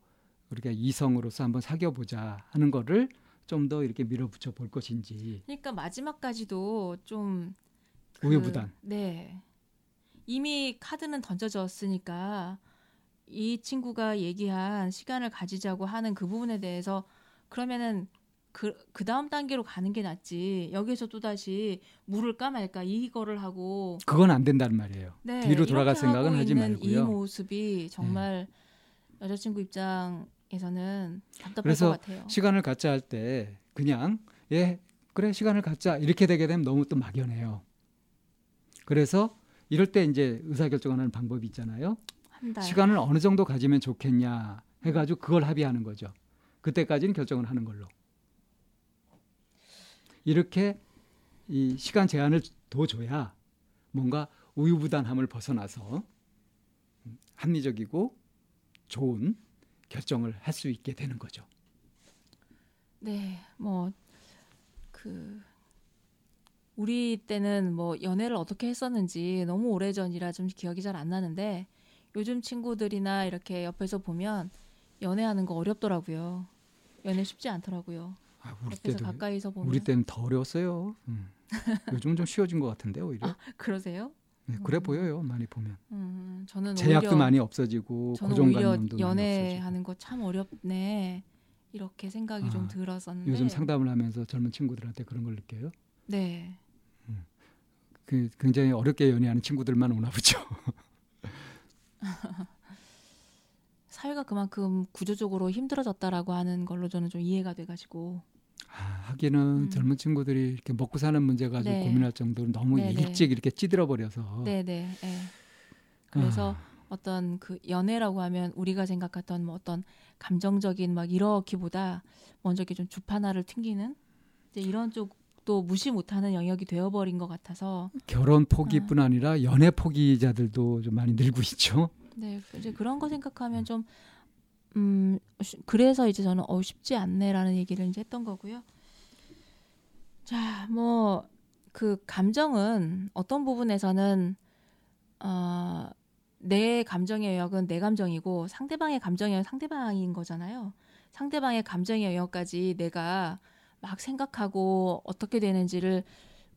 Speaker 2: 우리가 이성으로서 한번 사귀어 보자 하는 거를 좀 더 이렇게 밀어붙여 볼 것인지.
Speaker 1: 그러니까 마지막까지도 좀
Speaker 2: 그, 우유부단.
Speaker 1: 네. 이미 카드는 던져졌으니까 이 친구가 얘기한 시간을 가지자고 하는 그 부분에 대해서 그러면은 그, 그 다음 단계로 가는 게 낫지. 여기서 또다시 물을 까 말까 이거를 하고.
Speaker 2: 그건 안 된다는 말이에요. 네, 뒤로 돌아갈 생각은 하지 말고요.
Speaker 1: 이 모습이 정말 네. 여자친구 입장에서는 답답할 것 같아요.
Speaker 2: 시간을 갖자 할 때 그냥 예 그래 시간을 갖자 이렇게 되게 되면 너무 또 막연해요. 그래서 이럴 때 이제 의사 결정하는 방법이 있잖아요. 시간을 어느 정도 가지면 좋겠냐 해가지고 그걸 합의하는 거죠. 그때까지는 결정을 하는 걸로. 이렇게 이 시간 제한을 둬줘야 뭔가 우유부단함을 벗어나서 합리적이고 좋은 결정을 할 수 있게 되는 거죠.
Speaker 1: 네, 뭐 그 우리 때는 뭐 연애를 어떻게 했었는지 너무 오래 전이라 좀 기억이 잘 안 나는데 요즘 친구들이나 이렇게 옆에서 보면 연애하는 거 어렵더라고요. 연애 쉽지 않더라고요. 아, 우리 때도 가까이서 보면
Speaker 2: 우리 때는 더 어려웠어요. 음. 요즘은 좀 쉬워진 것 같은데 오히려. 아,
Speaker 1: 그러세요?
Speaker 2: 네, 그래 음. 보여요. 많이 보면.
Speaker 1: 음, 저는
Speaker 2: 제약도 많이 없어지고 고정관념도
Speaker 1: 연애하는 거 참 어렵네. 이렇게 생각이 아, 좀 들었었는데
Speaker 2: 요즘 상담을 하면서 젊은 친구들한테 그런 걸 느껴요.
Speaker 1: 네.
Speaker 2: 음. 그 굉장히 어렵게 연애하는 친구들만 오나 보죠.
Speaker 1: 사회가 그만큼 구조적으로 힘들어졌다라고 하는 걸로 저는 좀 이해가 돼가지고
Speaker 2: 아, 하기는 음. 젊은 친구들이 이렇게 먹고 사는 문제 가지고 네. 고민할 정도로 너무 네네. 일찍 이렇게 찌들어 버려서.
Speaker 1: 네네. 네. 그래서 아. 어떤 그 연애라고 하면 우리가 생각했던 뭐 어떤 감정적인 막 이러기보다 먼저 이렇게 좀 주파나를 튕기는 이제 이런 쪽 도 무시 못하는 영역이 되어버린 것 같아서
Speaker 2: 결혼 포기뿐 아. 아니라 연애 포기자들도 좀 많이 늘고 있죠.
Speaker 1: 네, 이제 그런 거 생각하면 좀 음, 그래서 이제 저는 어 쉽지 않네라는 얘기를 이제 했던 거고요. 자, 뭐 그 감정은 어떤 부분에서는 어, 내 감정의 영역은 내 감정이고 상대방의 감정의 상대방인 거잖아요. 상대방의 감정의 영역까지 내가 막 생각하고 어떻게 되는지를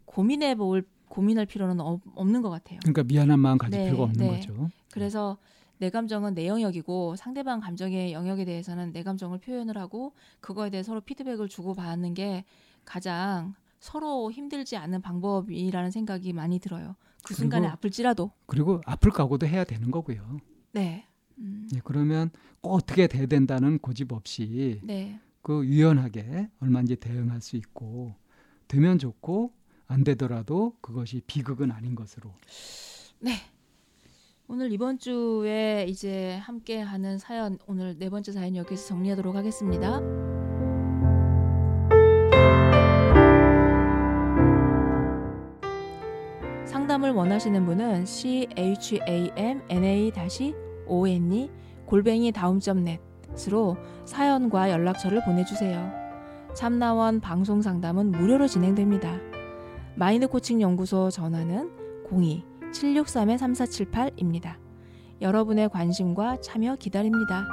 Speaker 1: 고민해 볼 고민할 필요는 없, 는 것 같아요.
Speaker 2: 그러니까 미안한 마음 가질 네, 필요가 없는 네. 거죠.
Speaker 1: 그래서 내 감정은 내 영역이고 상대방 감정의 영역에 대해서는 내 감정을 표현을 하고 그거에 대해 서로 피드백을 주고 받는 게 가장 서로 힘들지 않은 방법이라는 생각이 많이 들어요. 그 순간에 아플지라도.
Speaker 2: 그리고 아플 각오도 해야 되는 거고요.
Speaker 1: 네.
Speaker 2: 음. 네, 그러면 꼭 어떻게 돼야 된다는 고집 없이 네. 그 유연하게 얼마든지 대응할 수 있고 되면 좋고 안 되더라도 그것이 비극은 아닌 것으로.
Speaker 1: 네. 오늘 이번 주에 이제 함께 하는 사연 오늘 네 번째 사연 여기서 정리하도록 하겠습니다. 상담을 원하시는 분은 c h a m n a o n e 골뱅이 다음점 넷 으로 사연과 연락처를 보내주세요. 참나원 방송 상담은 무료로 진행됩니다. 마인드 코칭 연구소 전화는 02-763-3478입니다. 여러분의 관심과 참여 기다립니다.